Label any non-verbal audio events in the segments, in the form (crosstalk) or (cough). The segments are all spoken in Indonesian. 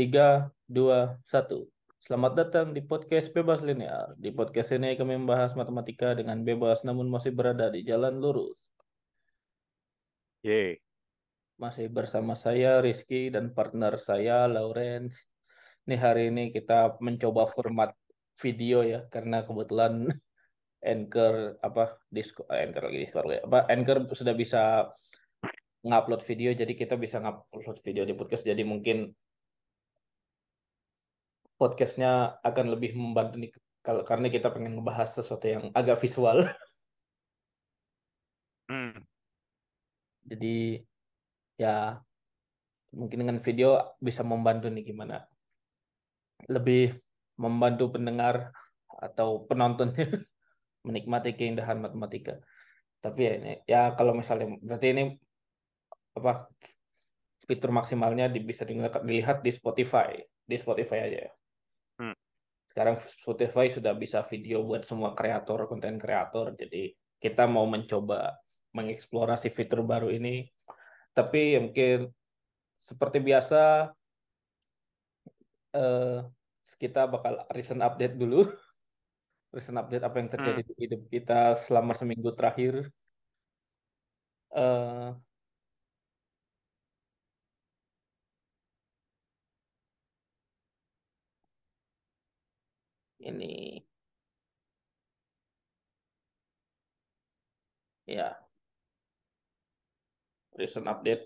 Tiga, dua, satu. Selamat datang di podcast Bebas Linear. Di podcast ini kami membahas matematika dengan bebas namun masih berada di jalan lurus. Ye, Masih bersama saya Rizky dan partner saya Lawrence. Ini hari ini kita mencoba format video ya karena kebetulan (laughs) Anchor apa Discord Anchor lagi Discord ya. Apa Anchor sudah bisa ngupload video jadi kita bisa ngupload video di podcast jadi mungkin podcastnya akan lebih membantu nih kalau karena kita pengen ngebahas sesuatu yang agak visual. Hmm, jadi ya mungkin dengan video bisa membantu nih gimana? Lebih membantu pendengar atau penontonnya (laughs) menikmati keindahan matematika. Tapi ya ini ya kalau misalnya berarti ini apa fitur maksimalnya di- bisa dilihat di Spotify di Spotify aja ya sekarang Spotify sudah bisa video buat semua kreator konten kreator. Jadi kita mau mencoba mengeksplorasi fitur baru ini. Tapi ya mungkin seperti biasa eh, kita bakal recent update dulu. (laughs) Recent update apa yang terjadi hmm. di hidup kita selama seminggu terakhir. Eh ini. Ya. Recent update.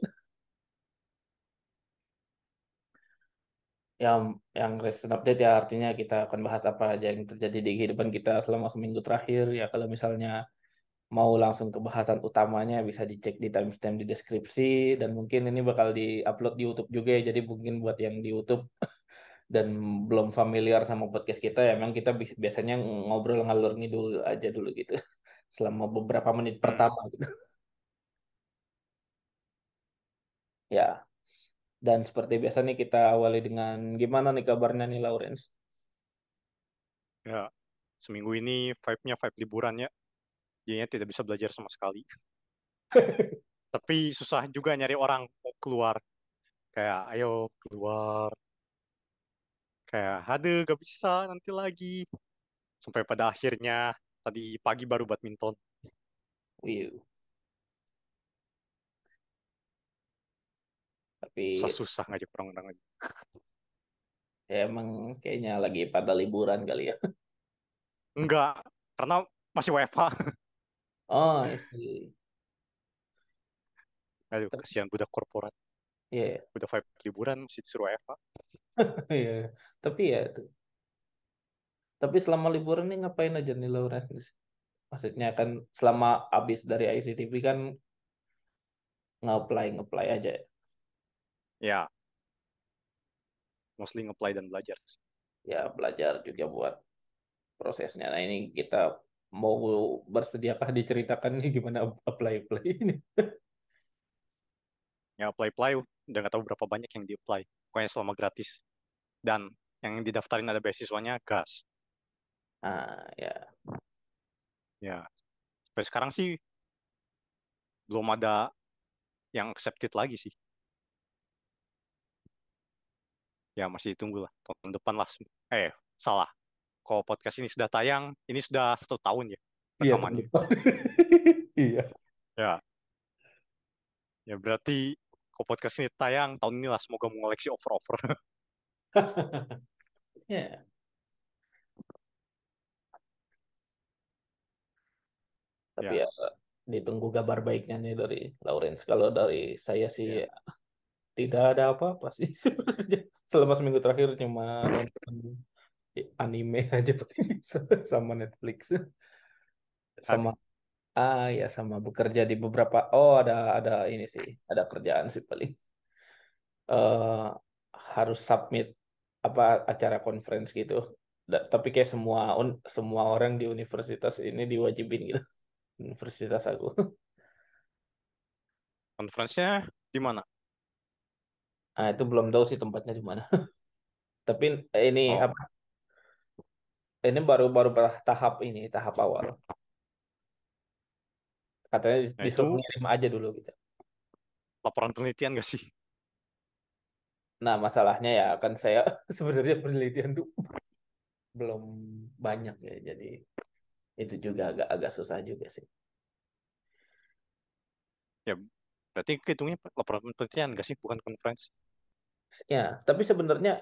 Yang yang recent update ya artinya kita akan bahas apa aja yang terjadi di kehidupan kita selama seminggu terakhir. Ya kalau misalnya mau langsung ke bahasan utamanya bisa dicek di timestamp di deskripsi. Dan mungkin ini bakal di-upload di YouTube juga ya. Jadi mungkin buat yang di YouTube dan belum familiar sama podcast kita ya memang kita bi- biasanya ngobrol ngalur ngidul aja dulu gitu (laughs) selama beberapa menit hmm. pertama gitu ya dan seperti biasa nih kita awali dengan gimana nih kabarnya nih Lawrence Ya, seminggu ini vibe-nya vibe liburan ya. Jadinya tidak bisa belajar sama sekali. (laughs) Tapi susah juga nyari orang keluar. Kayak, ayo keluar. Kayak, aduh gak bisa nanti lagi. Sampai pada akhirnya, tadi pagi baru badminton. Wih, tapi Susah-susah ngajak orang-orang lagi. ya emang kayaknya lagi pada liburan kali ya Enggak, karena masih WFH. oh see. Aduh, terus kasihan budak korporat. Ya Udah vibe liburan, masih disuruh (laughs) WFH. ya tapi ya itu. Tapi selama liburan nih ngapain aja nih Lawrence maksudnya kan selama abis dari ICTV kan nge-apply nge-apply aja ya. Ya, mostly nge-apply dan belajar. ya belajar juga buat prosesnya. Nah ini kita mau bersediakah diceritakan nih gimana apply apply ini? (laughs) Ya, apply-apply, udah nggak tahu berapa banyak yang di-apply. Pokoknya selama gratis. Dan yang didaftarin ada beasiswanya gas. ah ya Ya, sampai sekarang sih belum ada yang accepted lagi sih. Ya, masih ditunggu lah. Tahun depan lah. Eh, salah. Kalau podcast ini sudah tayang, ini sudah satu tahun ya iya rekamannya. (laughs) iya Ya, ya berarti kalau podcast ini tayang tahun ini lah. Semoga mengoleksi over-over. (laughs) (laughs) ya tapi Ya, ya ditunggu kabar baiknya nih dari Lawrence kalau dari saya sih ya. tidak ada apa-apa sih sebenarnya selama seminggu terakhir cuma nonton anime aja (laughs) sama Netflix sama ah ya sama bekerja di beberapa oh ada ada ini sih ada kerjaan sih paling. Eh harus submit apa acara conference gitu. Da- tapi kayak semua un- semua orang di universitas ini diwajibin gitu. (laughs) Universitas aku. Conference-nya di mana? ah itu belum tahu sih tempatnya di mana. (laughs) Tapi ini Oh, apa ini baru baru tahap ini tahap awal katanya nah disuruh itu ngirim aja dulu gitu laporan penelitian gak sih? Nah, masalahnya ya kan saya (laughs) sebenarnya penelitian tuh belum banyak ya. Jadi itu juga agak agak susah juga sih. Ya, berarti kehitungnya laporan penelitian nggak sih, bukan conference? Ya, tapi sebenarnya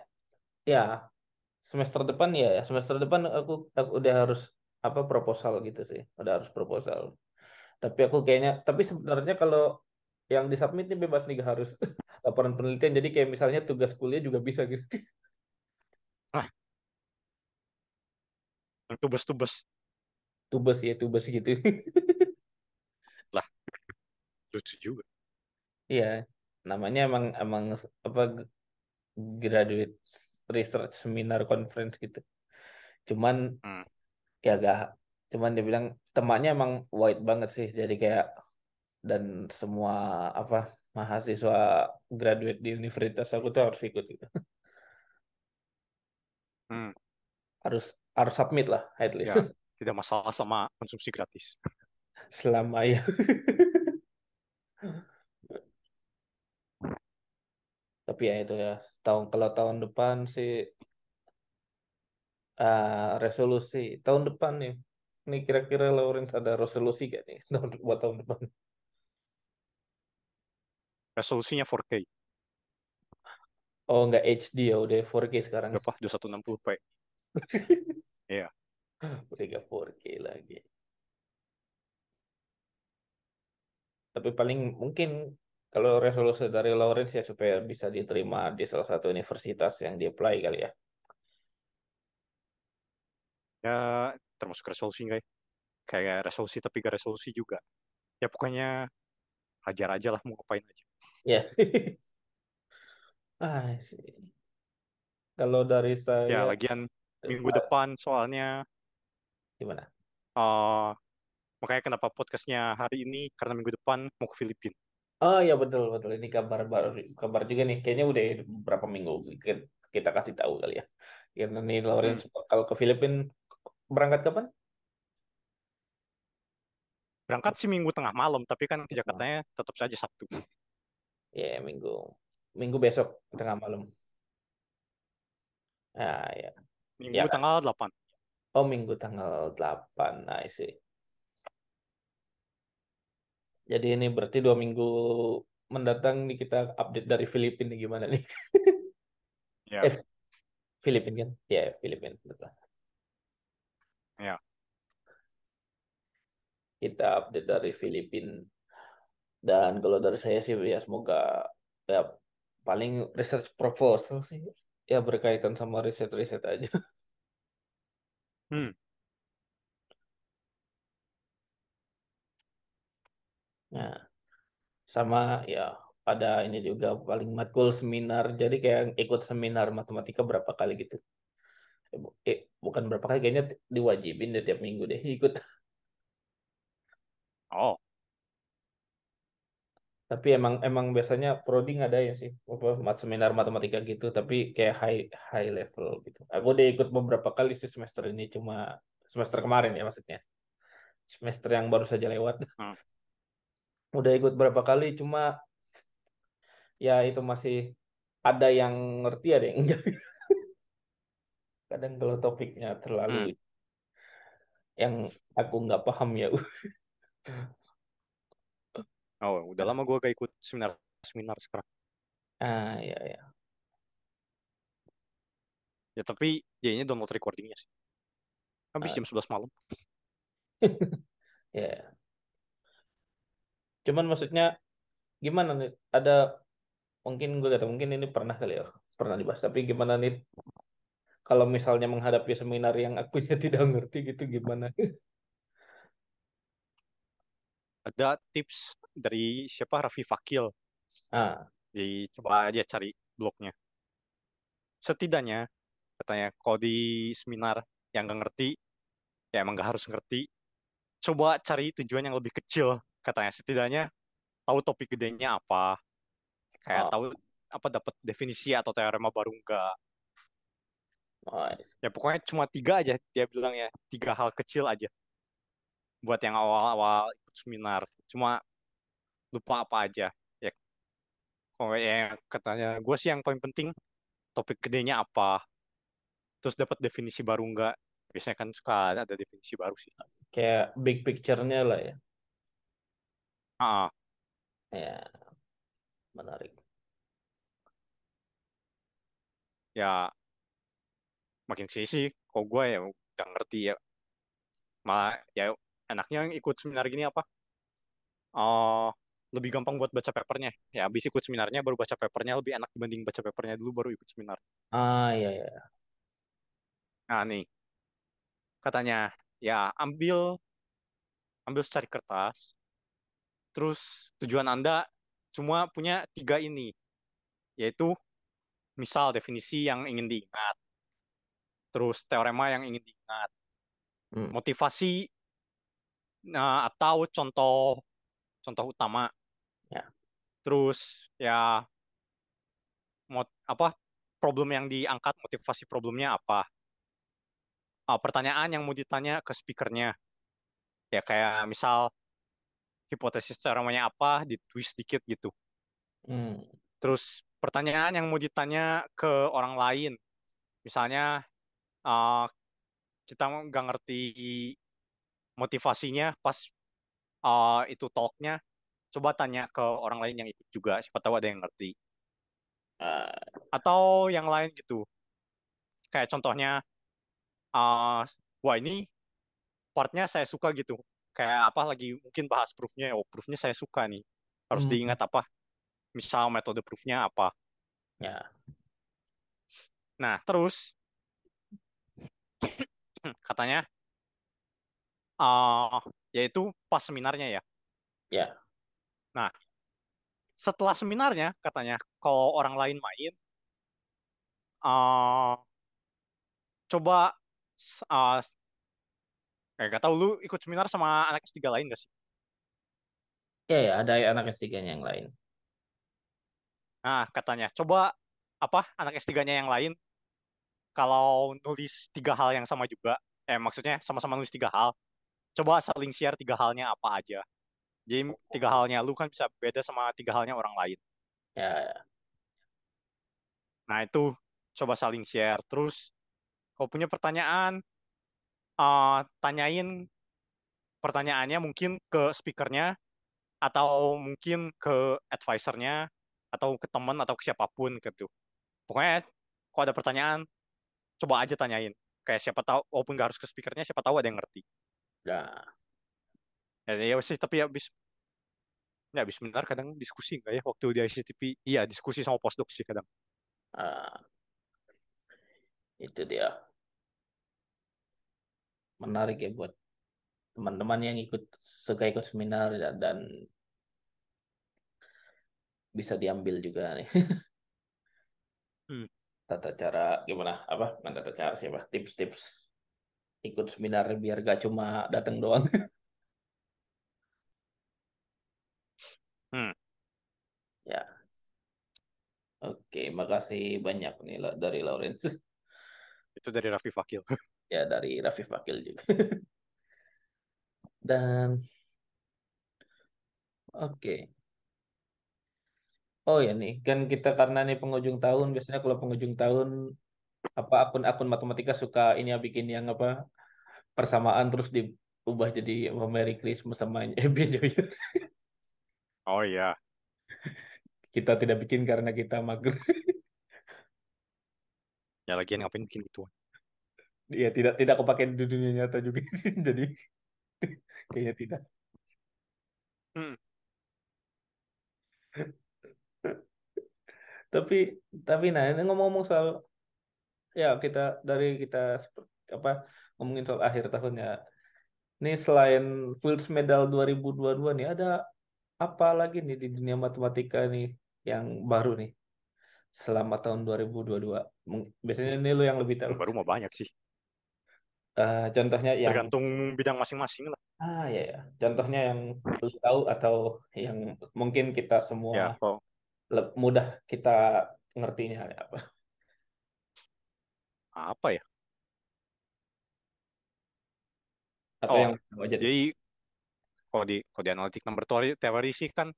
ya semester depan ya semester depan aku, aku udah harus apa proposal gitu sih. Udah harus proposal. Tapi aku kayaknya tapi sebenarnya kalau yang disubmit ini bebas nih gak harus (laughs) laporan penelitian. Jadi kayak misalnya tugas kuliah juga bisa gitu. Nah, yang tubes-tubes. Tubes ya, tubes gitu. (laughs) Lah, lucu juga. Iya, namanya emang emang apa graduate research seminar conference gitu. Cuman Hmm. ya gak, cuman dia bilang temannya emang white banget sih. Jadi kayak dan semua apa mahasiswa graduate di universitas aku tuh harus ikut gitu. (laughs) Hmm. Harus harus submit lah at least. Ya, (laughs) tidak masalah sama konsumsi gratis. Selama ya. (laughs) Tapi ya itu ya, tahun kalau tahun depan sih uh, resolusi tahun depan nih. Ini kira-kira Lawrence ada resolusi gak nih tahun buat tahun depan? Resolusinya 4K. Oh nggak HD ya, udah 4K sekarang. Berapa? 2160p. (laughs) Iya. Udah nggak 4K lagi. Tapi paling mungkin kalau resolusi dari Lawrence ya supaya bisa diterima di salah satu universitas yang di apply kali ya. Ya, termasuk resolusi nggak ya? Kayak resolusi tapi gak resolusi juga. Ya pokoknya hajar aja lah mau ngapain aja. Ya. (laughs) ah sih. Kalau dari saya. Ya lagian minggu depan soalnya. Gimana? Uh, makanya kenapa podcastnya hari ini karena minggu depan mau ke Filipina. Oh ya betul betul ini kabar baru kabar juga nih kayaknya udah beberapa minggu kita kasih tahu kali ya. Karena nih Lawrence hmm. kalau ke Filipina berangkat kapan? Berangkat sih minggu tengah malam, tapi kan ke Jakartanya tetap saja Sabtu. Ya, yeah, minggu minggu besok tengah malam. Ah, ya. Minggu ya, tanggal 8. Oh, minggu tanggal 8. Nah, sih. Jadi ini berarti dua minggu mendatang nih kita update dari Filipina gimana nih? Ya. (laughs) Eh, Filipina kan? Ya, yeah, Filipina. Betul. Ya. Kita update dari Filipina. Dan kalau dari saya sih ya semoga ya paling research proposal sih ya berkaitan sama riset-riset aja. (laughs) Hmm. Nah, sama ya ada ini juga paling matkul seminar. Jadi kayak ikut seminar matematika berapa kali gitu. Eh, bukan berapa kali kayaknya diwajibin deh tiap minggu deh ikut. (laughs) Oh. Tapi emang emang biasanya prodi ada ya sih apa seminar matematika gitu. Tapi kayak high high level gitu. Aku udah ikut beberapa kali sih semester ini cuma semester kemarin ya maksudnya. Semester yang baru saja lewat. (laughs) Hmm. Udah ikut berapa kali cuma ya itu masih ada yang ngerti ada yang (laughs) enggak. Kadang kalau topiknya terlalu hmm. yang aku nggak paham ya. (laughs) Oh, udah lama gue gak ikut seminar seminar sekarang. Ah, ya ya. Ya tapi jadinya download recordingnya sih. Habis ah. jam 11 malam. (laughs) ya. Yeah. Cuman maksudnya gimana nih? Ada mungkin gue kata mungkin ini pernah kali ya pernah dibahas tapi gimana nih kalau misalnya menghadapi seminar yang akunya (laughs) tidak ngerti gitu gimana? Ada tips dari siapa Raffi Fakil. Ah. Jadi coba aja cari blognya. Setidaknya katanya kalau di seminar yang gak ngerti, ya emang gak harus ngerti. Coba cari tujuan yang lebih kecil katanya. Setidaknya tahu topik gedenya apa, kayak oh. tahu apa dapat definisi atau teorema baru enggak. Nice. Ya pokoknya cuma tiga aja dia bilang ya, tiga hal kecil aja. Buat yang awal-awal ikut seminar. Cuma lupa apa aja. Ya kalau yang katanya gue sih yang paling penting topik gedenya apa terus dapat definisi baru nggak biasanya kan suka ada definisi baru sih Kayak big picture-nya lah ya. ah Ya, menarik. ya makin sih sih. Kalau gue ya udah ngerti ya. Malah ya enaknya yang ikut seminar gini apa? Oh lebih gampang buat baca papernya. Ya habis ikut seminarnya baru baca papernya. Lebih enak dibanding baca papernya dulu baru ikut seminar. Ah, iya, ya. nah nih. Katanya ya ambil ambil secari kertas. Terus tujuan anda semua punya tiga ini. Yaitu misal definisi yang ingin diingat terus teorema yang ingin diingat Hmm. motivasi nah, atau contoh contoh utama Ya. terus ya mot apa problem yang diangkat motivasi problemnya apa Ah, pertanyaan yang mau ditanya ke speakernya ya kayak misal hipotesis teoremanya apa ditwist dikit gitu Hmm. terus pertanyaan yang mau ditanya ke orang lain misalnya ah, kita nggak ngerti motivasinya pas ah, itu talknya. Coba tanya ke orang lain yang ikut juga siapa tahu ada yang ngerti. Ah, atau yang lain gitu. Kayak contohnya ah wah ini partnya saya suka gitu. Kayak apa lagi mungkin bahas proofnya oh proofnya saya suka nih. Harus hmm. diingat apa? Misal metode proofnya apa? Ya. nah terus (clears throat) katanya ah yaitu pas seminarnya ya Ya. nah setelah seminarnya katanya kalau orang lain main ah coba ah kayak gak tahu lu ikut seminar sama anak S3 lain gak sih Ya, ya, ada anak S3-nya yang lain. Nah, katanya, coba apa anak S3-nya yang lain kalau nulis tiga hal yang sama juga, eh maksudnya sama-sama nulis tiga hal, coba saling share tiga halnya apa aja. Jadi tiga halnya lu kan bisa beda sama tiga halnya orang lain. Ya, ya. Nah, itu coba saling share. Terus kalau punya pertanyaan, eh, tanyain pertanyaannya mungkin ke speakernya atau mungkin ke advisernya atau ke teman atau ke siapa pun gitu. Pokoknya kalau ada pertanyaan, coba aja tanyain. Kayak siapa tahu, walaupun nggak harus ke speakernya, siapa tahu ada yang ngerti. Ya. Ya, ya sih, tapi ya habis ya habis seminar kadang diskusi nggak ya waktu di ICTP? Iya, diskusi sama postdoc sih kadang. Ah, itu dia. Menarik ya buat teman-teman yang ikut suka ikut seminar dan, dan bisa diambil juga nih. (laughs) Tata cara gimana? Apa? Bukan tata cara siapa? Tips-tips ikut seminar biar gak cuma datang doang. (laughs) Hmm. Ya. Oke, makasih banyak nih dari Lawrence. (laughs) Itu dari Raffi Fakil. (laughs) Ya, dari Raffi Fakil juga. Dan oke. Oh ya nih, kan kita karena nih penghujung tahun, biasanya kalau penghujung tahun apa akun-akun matematika suka ini ya bikin yang apa persamaan terus diubah jadi apa, Merry Christmas sama (laughs) Happy New Year. Oh iya, Kita tidak bikin karena kita mager. (laughs) ya lagian ngapain bikin gitu? Ya tidak tidak kepake di dunia nyata juga (laughs) jadi kayaknya tidak. Hmm. Tapi tapi nah ini ngomong-ngomong soal ya kita dari kita apa ngomongin soal akhir tahun ya. Ini selain Fields Medal 2022 nih ada apa lagi nih di dunia matematika nih yang baru nih selama tahun 2022? Mung- Biasanya ini lu yang lebih tahu. Baru mah banyak sih. Eh, contohnya yang Tergantung bidang masing-masing lah. ah ya ya. Contohnya yang lu tahu atau yang mungkin kita semua Ya, mudah kita ngertinya apa? apa ya? Atau Oh, yang aja deh. jadi kalau di kalau di analitik number theory, teori sih kan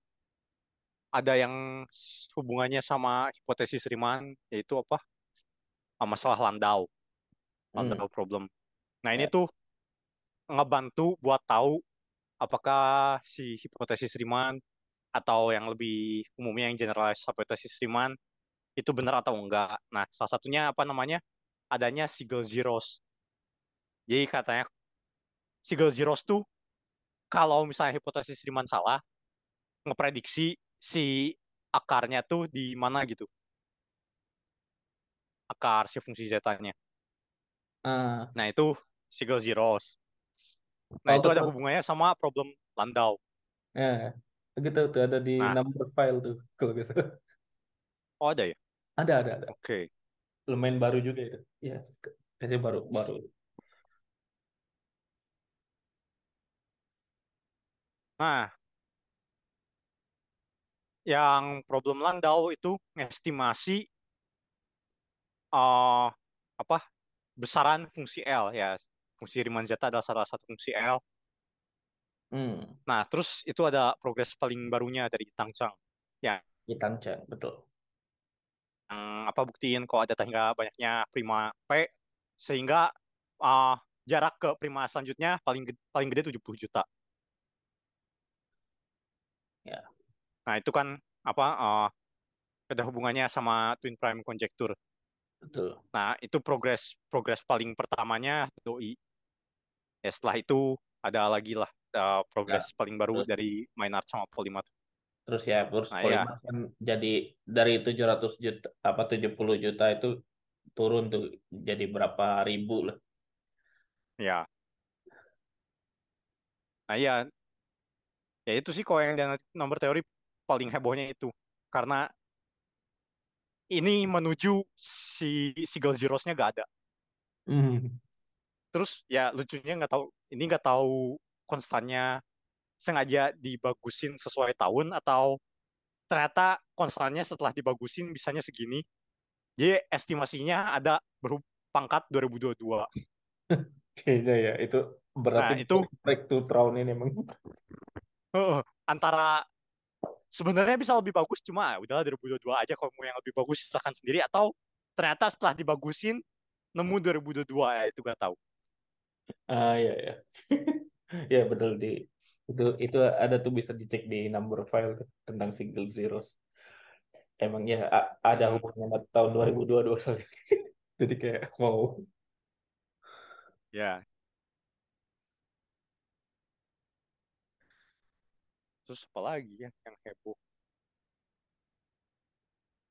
ada yang hubungannya sama hipotesis Riemann yaitu apa Ah, masalah Landau Hmm. Landau problem nah ini Ya. tuh ngebantu buat tahu apakah si hipotesis Riemann atau yang lebih umumnya yang generalized hipotesis Riemann itu benar atau enggak. Nah, salah satunya apa namanya? Adanya Siegel zeros. Jadi katanya Siegel zeros tuh kalau misalnya hipotesis Riemann salah, ngeprediksi si akarnya tuh di mana gitu. Akar si fungsi zeta-nya. Ah, Nah, itu Siegel zeros. Nah, oh, itu ada betul. hubungannya sama problem Landau. Ya, gitu tuh ada di Nah, number file tuh (laughs) kalau nggak salah. oh ada ya? Ada, ada, ada. Oke. Lumayan baru juga itu. Ya, kayaknya baru, baru. Nah, yang problem Landau itu ngestimasi uh, apa besaran fungsi L ya fungsi Riemann zeta adalah salah satu fungsi L Hmm, nah terus itu ada progres paling barunya dari Tang Chang ya. Itang Chang, betul. yang apa buktiin kalau ada hingga banyaknya prima P sehingga uh, jarak ke prima selanjutnya paling gede, paling gede 70 juta. Ya, nah itu kan apa uh, ada hubungannya sama twin prime conjecture. Betul. nah itu progres progres paling pertamanya doi. Ya setelah itu ada lagi lah uh, Ya, progres paling baru terus, dari Maynard sama Polymath terus ya, terus nah ya kan jadi dari 700 juta, apa 70 juta itu turun tuh jadi berapa ribu lah. ya nah ya ya itu sih kalau yang nomor teori paling hebohnya itu. Karena ini menuju si Siegel zeros-nya gak ada. Hmm. terus ya lucunya nggak tahu ini nggak tahu konstannya sengaja dibagusin sesuai tahun atau ternyata konstannya setelah dibagusin bisanya segini jadi estimasinya ada berpangkat 2022 (laughs) Kayaknya ya, itu berarti nah itu breakthrough tahun ini emang. uh, antara sebenarnya bisa lebih bagus cuma udahlah 2022 aja kalau mau yang lebih bagus silahkan sendiri atau ternyata setelah dibagusin nemu 2022 ya itu gak tahu Ah, ya, ya. (laughs) Ya, betul di. Itu itu ada tuh bisa dicek di number file tentang single zeros. Emang ya ada hubungannya sama tahun 2022 soalnya. (laughs) Jadi kayak mau ya. Terus apa lagi ya yang heboh?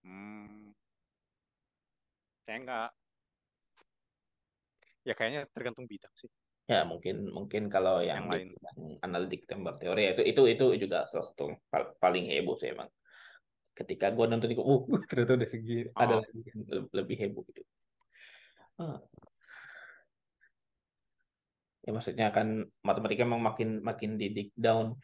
Hmm. Kayak nggak. Ya kayaknya tergantung bidang sih ya mungkin mungkin kalau yang yang lain analitik gambar teori ya, itu itu itu juga salah satu yang paling heboh sih emang. Ketika gua nonton itu, uh (laughs) ternyata udah segini, ada oh lagi yang le- lebih heboh gitu. Ah, ya maksudnya kan matematika emang makin makin di dig down.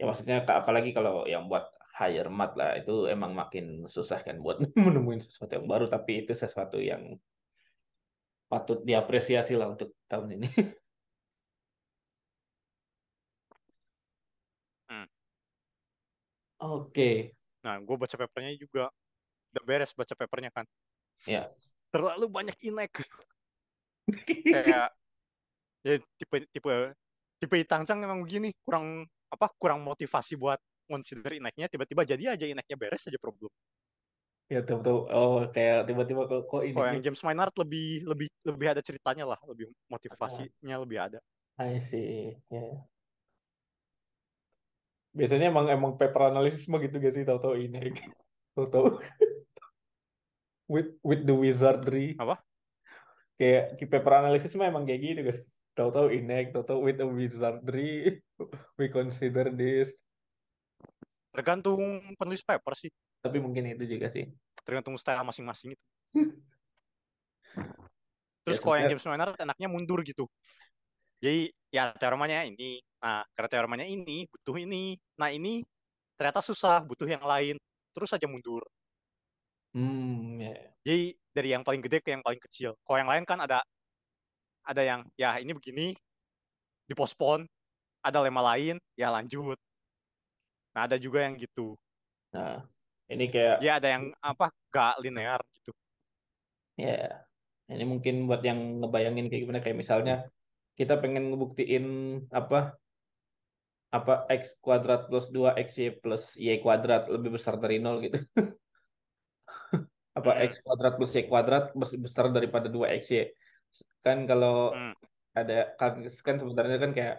Ya maksudnya apalagi kalau yang buat higher math lah itu emang makin susah kan buat (laughs) menemuin sesuatu yang baru tapi itu sesuatu yang patut diapresiasi lah untuk tahun ini. (laughs) hmm. Oke, nah gue baca papernya juga. Udah beres baca papernya kan. Ya. terlalu banyak inek. (laughs) Kayak ya tipe tipe tipe Tangcang emang begini. Kurang apa kurang motivasi buat consider ineknya. Tiba-tiba jadi aja ineknya beres aja problem. Ya tahu-tahu oh kayak tiba-tiba kok kok ini kalau yang James Maynard lebih lebih lebih ada ceritanya lah. Lebih ah, motivasinya lebih ada. I see. Ya. Biasanya emang emang paper analisis mah gitu gak sih tahu-tahu ini. (laughs) Tahu-tahu (laughs) with with the wizardry. apa Kayak paper analisis mah emang kayak gitu guys. Tahu-tahu inek, tahu-tahu with the wizardry. (laughs) We consider this. tergantung penulis paper sih Tapi mungkin itu juga sih. tergantung style masing-masing itu Ya terus kalau yang James Maynard enaknya mundur gitu jadi ya teoremanya ini. Nah karena teoremanya ini butuh ini. Nah ini ternyata susah butuh yang lain. Terus aja mundur. Hmm ya. jadi dari yang paling gede ke yang paling kecil. Kalau yang lain kan ada ada yang ya ini begini dipospon. Ada lema lain ya lanjut. Nah ada juga yang gitu. Nah, ini kayak Dia ada yang apa gak linear gitu. ya. Ini mungkin buat yang ngebayangin kayak gimana. Kayak misalnya kita pengen ngebuktiin apa apa x kuadrat plus 2 xy plus y kuadrat lebih besar dari nol gitu. (laughs) Apa x kuadrat plus y kuadrat lebih besar daripada 2 xy. Kan kalau hmm, ada kan kan sebenarnya kan kayak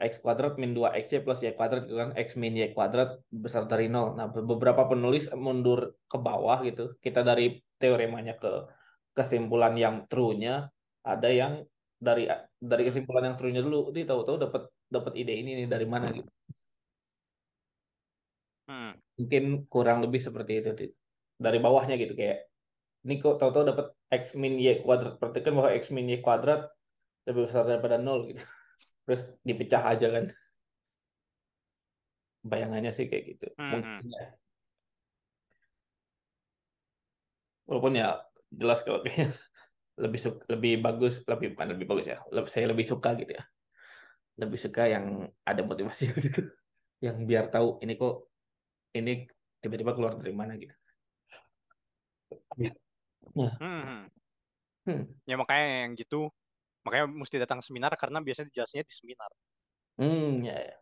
x kuadrat min 2 xy plus y kuadrat gitu kan x min y kuadrat besar dari nol. Nah, beberapa penulis mundur ke bawah gitu. Kita dari teoremanya ke kesimpulan yang true-nya, ada yang dari dari hmm, kesimpulan yang true-nya dulu, dia tahu-tahu dapat dapat ide ini nih dari mana gitu. hmm, Mungkin kurang lebih seperti itu Dit. dari bawahnya gitu kayak ini kok tahu-tahu dapat x min y kuadrat. Berarti kan bahwa x min y kuadrat lebih besar daripada nol gitu. (laughs) Terus dipecah aja kan. Bayangannya sih kayak gitu. hmm, hmm, Mungkin ya. Walaupun ya jelas kalau kayaknya lebih suka, lebih bagus, lebih bukan lebih bagus ya. Lebih, saya lebih suka gitu ya. Lebih suka yang ada motivasi (laughs) gitu. Yang biar tahu ini kok ini tiba-tiba keluar dari mana gitu. Ya. Ya. hmm, hmm. Ya makanya yang gitu, makanya mesti datang seminar karena biasanya dijelasinnya di seminar. Hmm, ya, ya.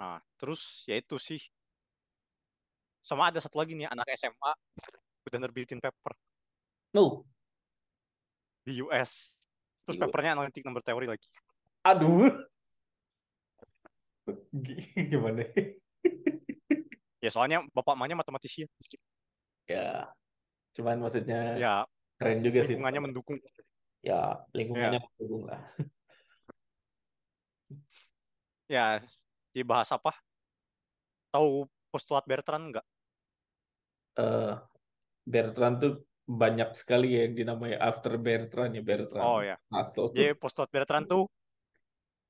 Nah, terus ya itu sih. Sama ada satu lagi nih anak SMA udah nerbitin paper No. di US. Terus Yo. papernya analitik number theory lagi. Aduh. Gimana? Ya soalnya bapak mamanya matematisi. Ya, cuman maksudnya Ya keren juga sih. lingkungannya mendukung. Ya, lingkungannya Ya, mendukung lah. ya dibahas apa? Tahu postulat Bertrand nggak? Eh, Bertrand tuh banyak sekali ya yang dinamai after Bertrand ya Bertrand. Oh ya. Russell. Jadi postulat Bertrand tuh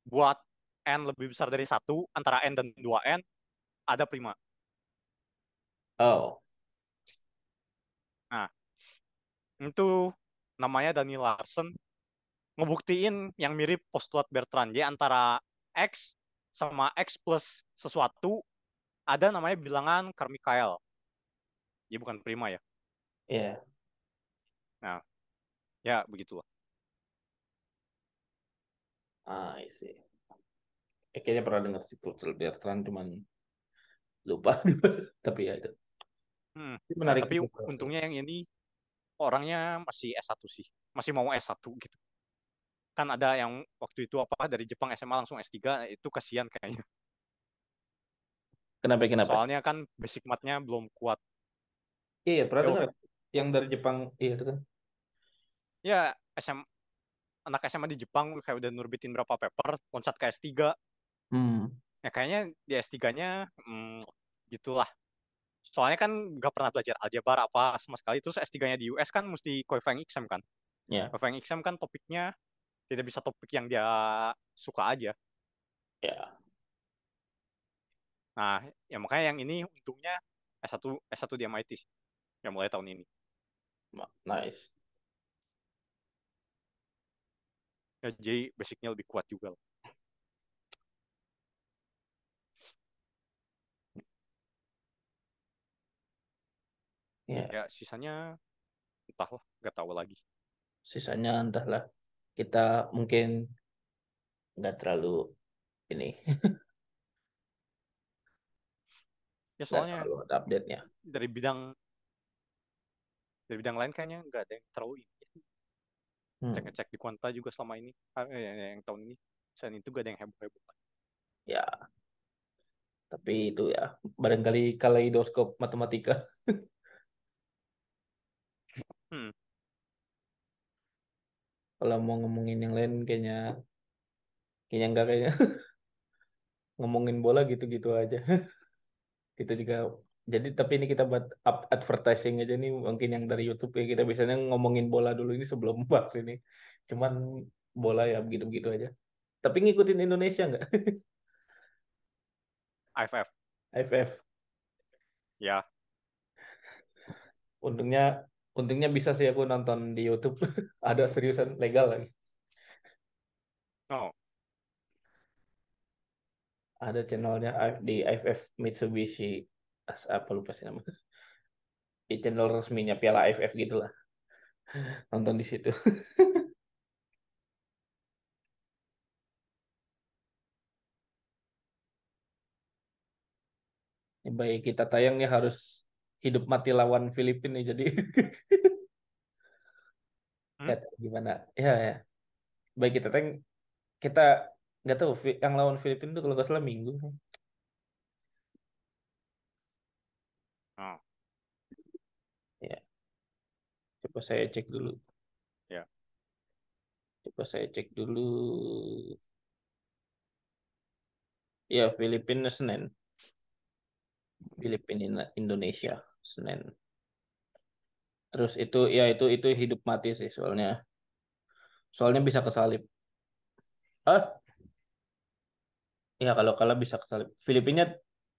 buat n lebih besar dari satu antara n dan 2n ada prima. Oh, Nah, itu namanya Daniel Larsen ngebuktiin yang mirip postulat Bertrand. Jadi antara x sama x plus sesuatu ada namanya bilangan Carmichael. Jadi bukan prima ya. ya. Nah, ya begitulah. Ah, I see. Eh, kayaknya pernah dengar sih postulat Bertrand, cuman lupa. (laughs) Tapi ya itu. Hmm. Ini menarik Tapi juga. untungnya yang ini orangnya masih S1 sih. Masih mau S1 gitu. Kan ada yang waktu itu apa dari Jepang SMA langsung S3 itu kasihan kayaknya. Kenapa kenapa? Soalnya kan basic math-nya belum kuat. Iya, iya, pernah dengar yang dari Jepang. Iya itu kan. Ya SM anak SMA di Jepang kayak udah nurbitin berapa paper, loncat ke S3. Hmm. Ya kayaknya di S3-nya hmm, gitulah. Soalnya kan nggak pernah belajar aljabar apa sama sekali. Terus S3-nya di US kan mesti qualifying exam kan. Ya, Qualifying exam kan topiknya tidak bisa topik yang dia suka aja. ya. Nah, ya makanya yang ini untungnya S1 S1 di MIT sih. Ya mulai tahun ini. Nice. Ya, jadi basicnya lebih kuat juga. lah. Ya, Ya sisanya entahlah, nggak tahu lagi. sisanya entahlah. Kita mungkin nggak terlalu ini, Ya (laughs) soalnya ada update-nya. dari bidang dari bidang lain kayaknya nggak ada yang terlalu ini. Hmm. Cek-cek di kuanta juga selama ini, ah, eh, yang tahun ini. Selain itu gak ada yang heboh-heboh. Ya, tapi itu ya barangkali kaleidoskop matematika. (laughs) Hmm. Kalau mau ngomongin yang lain kayaknya kayaknya enggak kayaknya (laughs) ngomongin bola gitu-gitu aja. (laughs) Kita juga jadi tapi ini kita buat up advertising aja nih mungkin yang dari YouTube ya kita biasanya ngomongin bola dulu ini sebelum (laughs) bahas ini. Cuman bola ya begitu-begitu aja. Tapi ngikutin Indonesia nggak? (laughs) AFF. AFF. Ya, Untungnya untungnya bisa sih aku nonton di YouTube. (laughs) Ada seriusan legal lagi. oh. ada channelnya di IFF Mitsubishi apa lupa sih namanya. Di channel resminya Piala AFF gitulah nonton di situ. (laughs) Baik kita tayang nih harus hidup mati lawan Filipina nih jadi. Hmm? gimana. Ya ya. Baik kita tayang kita nggak tahu yang lawan Filipina tuh kalau nggak salah minggu oh. ya coba saya cek dulu. Ya. Coba saya cek dulu. Ya Filipina Senin. Filipina Indonesia Senin. Terus itu ya itu itu hidup mati sih soalnya. Soalnya bisa kesalip. Ah ya kalau kalah bisa kesalip. Filipina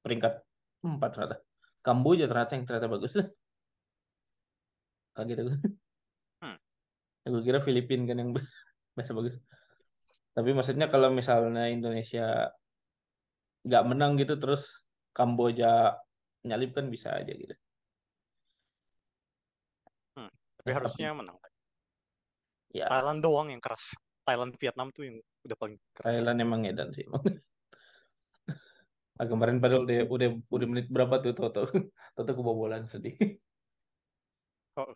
peringkat empat ternyata. Kamboja ternyata yang ternyata bagus (laughs) kaget aku hmm. aku kira Filipina kan yang (laughs) bisa bagus tapi maksudnya kalau misalnya Indonesia nggak menang gitu terus Kamboja nyalip kan bisa aja gitu. Hmm, tapi nah, harusnya tapi, menang. Ya. Thailand doang yang keras. Thailand Vietnam tuh yang udah paling keras. Thailand emang edan sih. (laughs) ah, kemarin padahal udah udah udah menit berapa tuh tau (laughs) tau kebobolan sedih. Oh.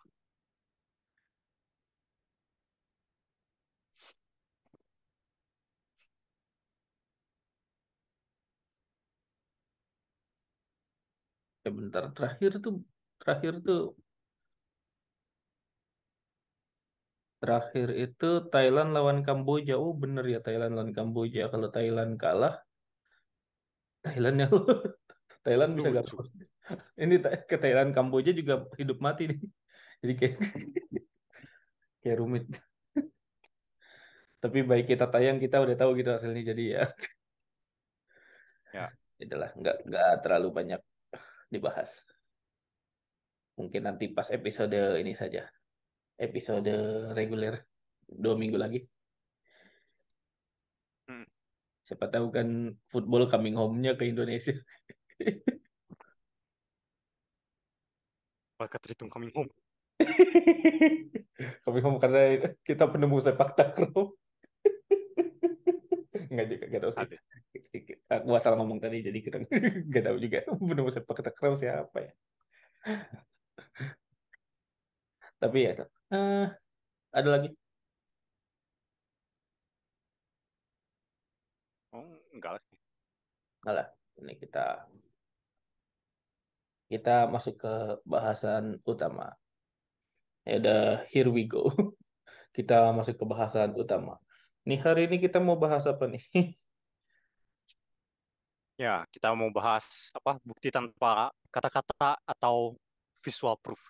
ya bentar terakhir tuh terakhir tuh terakhir itu Thailand lawan Kamboja. Oh bener ya Thailand lawan Kamboja. Kalau Thailand kalah Thailand yang (laughs) Thailand bisa gak ini ke Thailand Kamboja juga hidup mati nih jadi kayak (laughs) kayak rumit tapi baik kita tayang kita udah tahu gitu hasilnya jadi ya ya itulah nggak nggak terlalu banyak dibahas. Mungkin nanti pas episode ini saja. Episode reguler dua minggu lagi. Hmm. Siapa tahu kan football coming home-nya ke Indonesia. (laughs) Apakah terhitung coming home? Coming home karena kita penemu sepak takraw. Enggak juga, enggak tahu sih. Aku asal ngomong tadi jadi kita (laughs) nggak tahu juga. Benar sepak takraw siapa ya? Tapi ya uh, ada lagi? Oh enggak lah. Enggak lah. Ini kita kita masuk ke bahasan utama ya udah here we go (laughs) kita masuk ke bahasan utama nih hari ini kita mau bahas apa nih (laughs) Ya, kita mau bahas apa bukti tanpa kata-kata atau visual proof.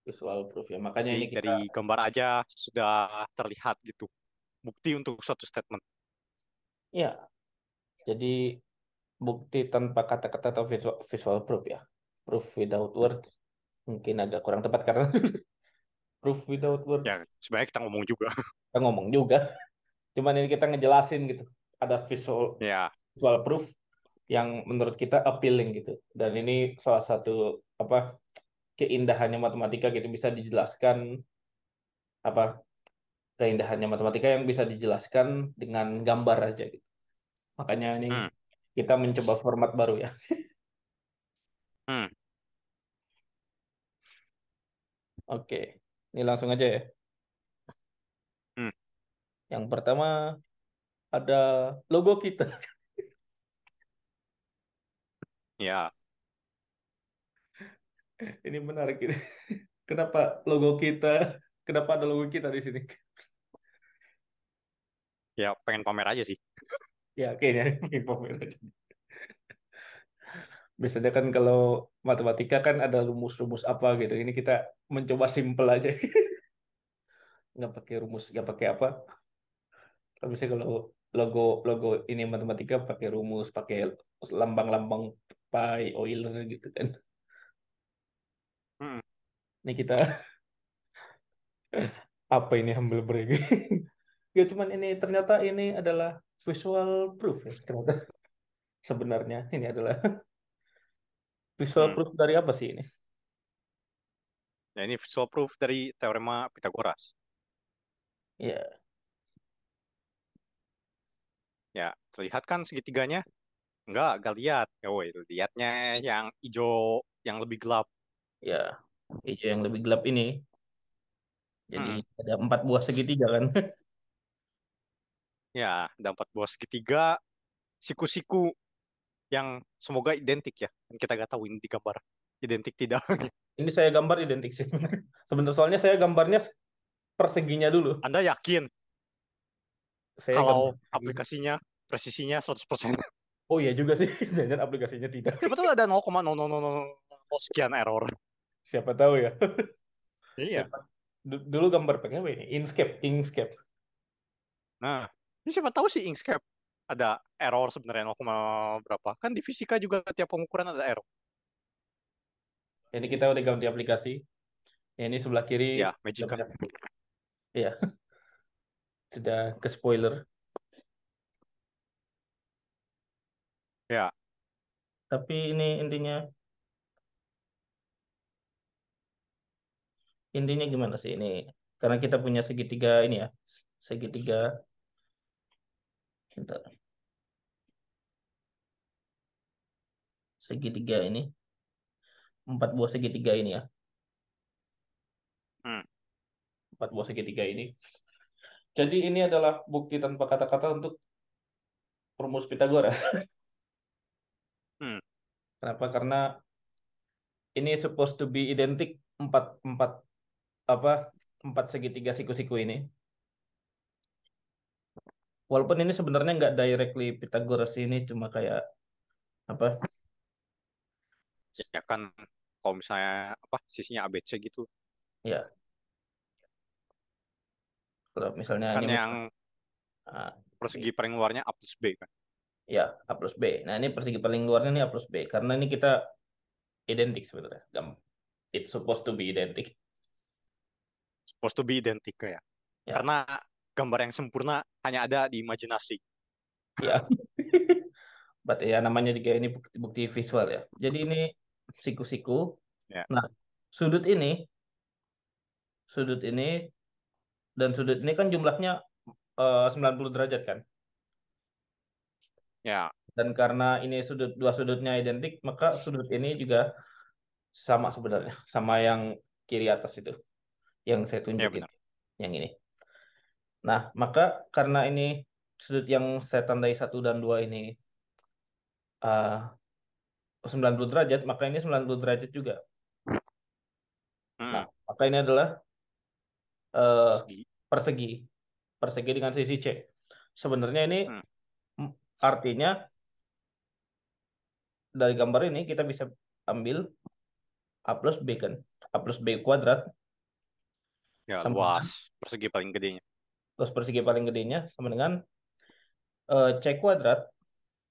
Visual proof ya. Makanya Jadi, ini kita... dari gambar aja sudah terlihat gitu. Bukti untuk suatu statement. Ya. Jadi bukti tanpa kata-kata atau visual, visual proof ya. Proof without word mungkin agak kurang tepat karena (laughs) proof without word. Ya, sebenarnya kita ngomong juga. (laughs) Kita ngomong juga. Cuman ini kita ngejelasin gitu. Ada visual ya. visual proof yang menurut kita appealing gitu. Dan ini salah satu apa keindahannya matematika gitu bisa dijelaskan apa keindahannya matematika yang bisa dijelaskan dengan gambar aja gitu. Makanya ini hmm. kita mencoba format baru ya. hmm. (laughs) Oke, ini langsung aja ya. Hmm. Yang pertama ada logo kita. (laughs) Ya. Ini menarik ini. Kenapa logo kita? Kenapa ada logo kita di sini? Ya, pengen pamer aja sih. Ya, kayaknya (laughs) pengen pamer aja. Biasanya kan kalau matematika kan ada rumus-rumus apa gitu. Ini kita mencoba simple aja. (laughs) Nggak pakai rumus, nggak pakai apa. Kalau misalnya kalau logo logo ini matematika pakai rumus, pakai lambang-lambang pi Euler gitu kan. Hmm. Ini kita (laughs) apa ini humble brag? (laughs) ya cuman ini ternyata ini adalah visual proof ya ternyata. sebenarnya ini adalah visual Hmm. proof dari apa sih ini? Ya, ini visual proof dari teorema Pythagoras. Ya, Ya, terlihat kan segitiganya? Enggak, enggak lihat. Ya, woi, lihatnya yang hijau yang lebih gelap. ya, hijau yang lebih gelap ini. Jadi Hmm. ada empat buah segitiga kan? (laughs) Ya, ada empat buah segitiga, siku-siku yang semoga identik ya. Kita nggak tahu ini di gambar identik tidak. (laughs) Ini saya gambar identik sih sebenarnya. Sebenarnya soalnya saya gambarnya perseginya dulu. Anda yakin Saya kalau gambar- aplikasinya presisinya 100%? (laughs) Oh iya juga sih, jangan aplikasinya tidak. Siapa tahu ada 0,000 sekian error. Siapa tahu ya. (laughs) Iya. Siapa- Dulu gambar pakai apa ini? Inkscape, Inkscape. Nah, ini siapa tahu sih Inkscape ada error sebenarnya 0, berapa. Kan di fisika juga tiap pengukuran ada error. Ini kita udah ganti aplikasi. Ini sebelah kiri. Ya, Magic Iya. (laughs) Sudah ke spoiler. Ya. Tapi ini intinya intinya gimana sih ini? Karena kita punya segitiga ini ya, segitiga. Bentar. Segitiga ini, empat buah segitiga ini ya. Hmm. Empat buah segitiga ini. Jadi ini adalah bukti tanpa kata-kata untuk rumus Pythagoras. (laughs) Hmm. Kenapa? Karena ini supposed to be identik empat empat apa empat segitiga siku-siku ini. Walaupun ini sebenarnya nggak directly Pythagoras ini cuma kayak apa? Ya kan kalau misalnya apa sisinya ABC gitu. Ya. Kalau misalnya Kan ini yang ah, persegi paling luarnya A plus B kan. ya A plus B. Nah ini persegi paling luarnya ini A plus B karena ini kita identik sebenarnya. It's supposed to be identik. Supposed to be identik ya. Ya. Karena gambar yang sempurna hanya ada di imajinasi. (laughs) Ya. Berarti ya namanya juga ini bukti, bukti visual ya. Jadi ini siku-siku. Ya. Nah, sudut ini sudut ini dan sudut ini kan jumlahnya eh, 90 derajat kan. Ya, Dan karena ini sudut dua sudutnya identik, maka sudut ini juga sama sebenarnya, sama yang kiri atas itu, yang saya ya tunjukin, benar. yang ini. Nah, maka karena ini sudut yang saya tandai satu dan dua ini eh 90 derajat, maka ini 90 derajat juga. Hmm. Nah, maka ini adalah eh, Persegi. persegi, persegi dengan sisi C. Sebenarnya ini Hmm. artinya dari gambar ini kita bisa ambil A plus B kan. A plus B kuadrat Ya, sama luas. Persegi paling gedenya. plus persegi paling gedenya sama dengan eh, C kuadrat.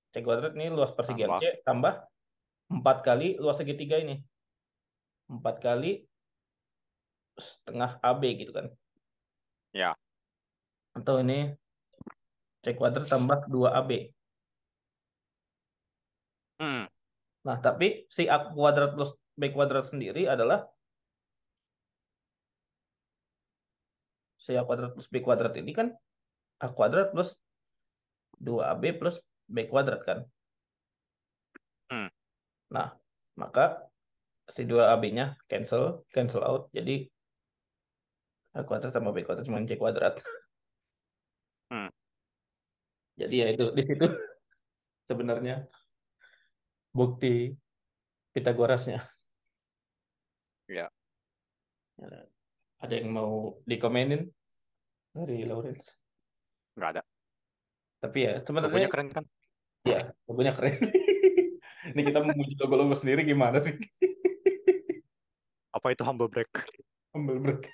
C kuadrat ini luas Tambah. C tambah 4 kali luas segitiga ini. 4 kali setengah AB gitu kan. Ya. Atau ini C kuadrat tambah 2AB. Hmm. Nah, tapi si A kuadrat plus B kuadrat sendiri adalah si A kuadrat plus B kuadrat ini kan A kuadrat plus 2AB plus B kuadrat kan. Hmm. Nah, maka si 2AB-nya cancel, cancel out. Jadi A kuadrat sama B kuadrat cuma C kuadrat. (laughs) Hmm. Jadi ya itu di situ sebenarnya bukti Pythagorasnya. Ya. Ada yang mau dikomenin dari Lawrence? Nggak ada. Tapi ya sebenarnya keren kan? ya logonya keren. (laughs) Ini kita memuji logo-logo sendiri gimana sih? Apa itu humble break? Humble break.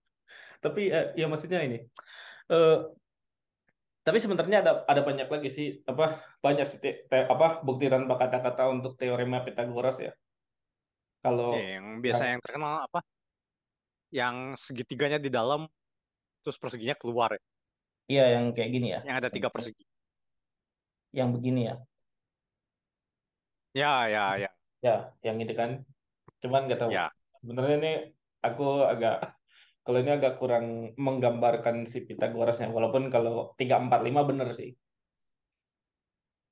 (laughs) Tapi eh, ya maksudnya ini. eh tapi sebenarnya ada ada banyak lagi sih apa banyak sih te- te- apa bukti tanpa kata-kata untuk teorema Pythagoras ya. Kalau Ya, yang biasa yang terkenal apa? Yang segitiganya di dalam, terus perseginya keluar ya. iya yang kayak gini ya. Yang ada tiga persegi. Yang begini ya. Ya, ya, ya, Ya, yang ini kan. Cuman nggak tahu. ya. Sebenarnya ini aku agak kalau ini agak kurang menggambarkan si Pythagorasnya. Walaupun kalau 345 bener sih.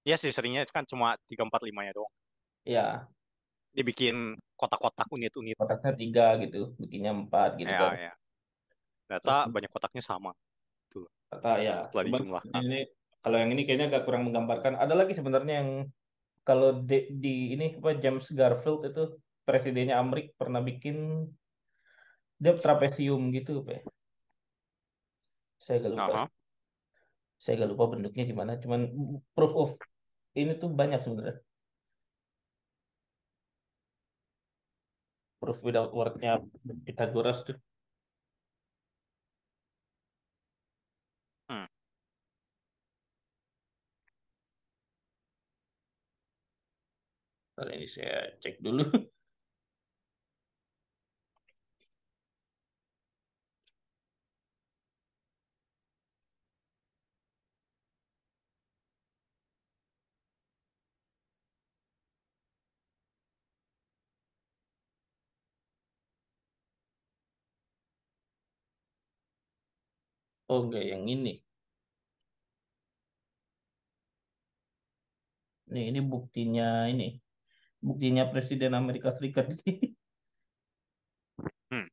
Iya sih, seringnya kan cuma 3, 4, 5 ya doang. Ya, Dibikin kotak-kotak unit-unit. kotaknya tiga gitu, bikinnya empat gitu Ya, kan. ya. Terus Data banyak kotaknya sama. Tuh, kata ya, setelah cuman dijumlahkan. ini kalau yang ini kayaknya agak kurang menggambarkan. Ada lagi sebenarnya yang kalau di, di ini apa James Garfield itu presidennya Amerika pernah bikin dia trapesium gitu, Pak. Saya agak lupa. Aha. Saya agak lupa bentuknya gimana. Cuman proof of ini tuh banyak sebenarnya. Proof without word-nya Pythagoras tuh. Kali ini saya cek dulu. Oh enggak, yang ini. Nih, ini buktinya ini. Buktinya Presiden Amerika Serikat. (laughs) Hmm.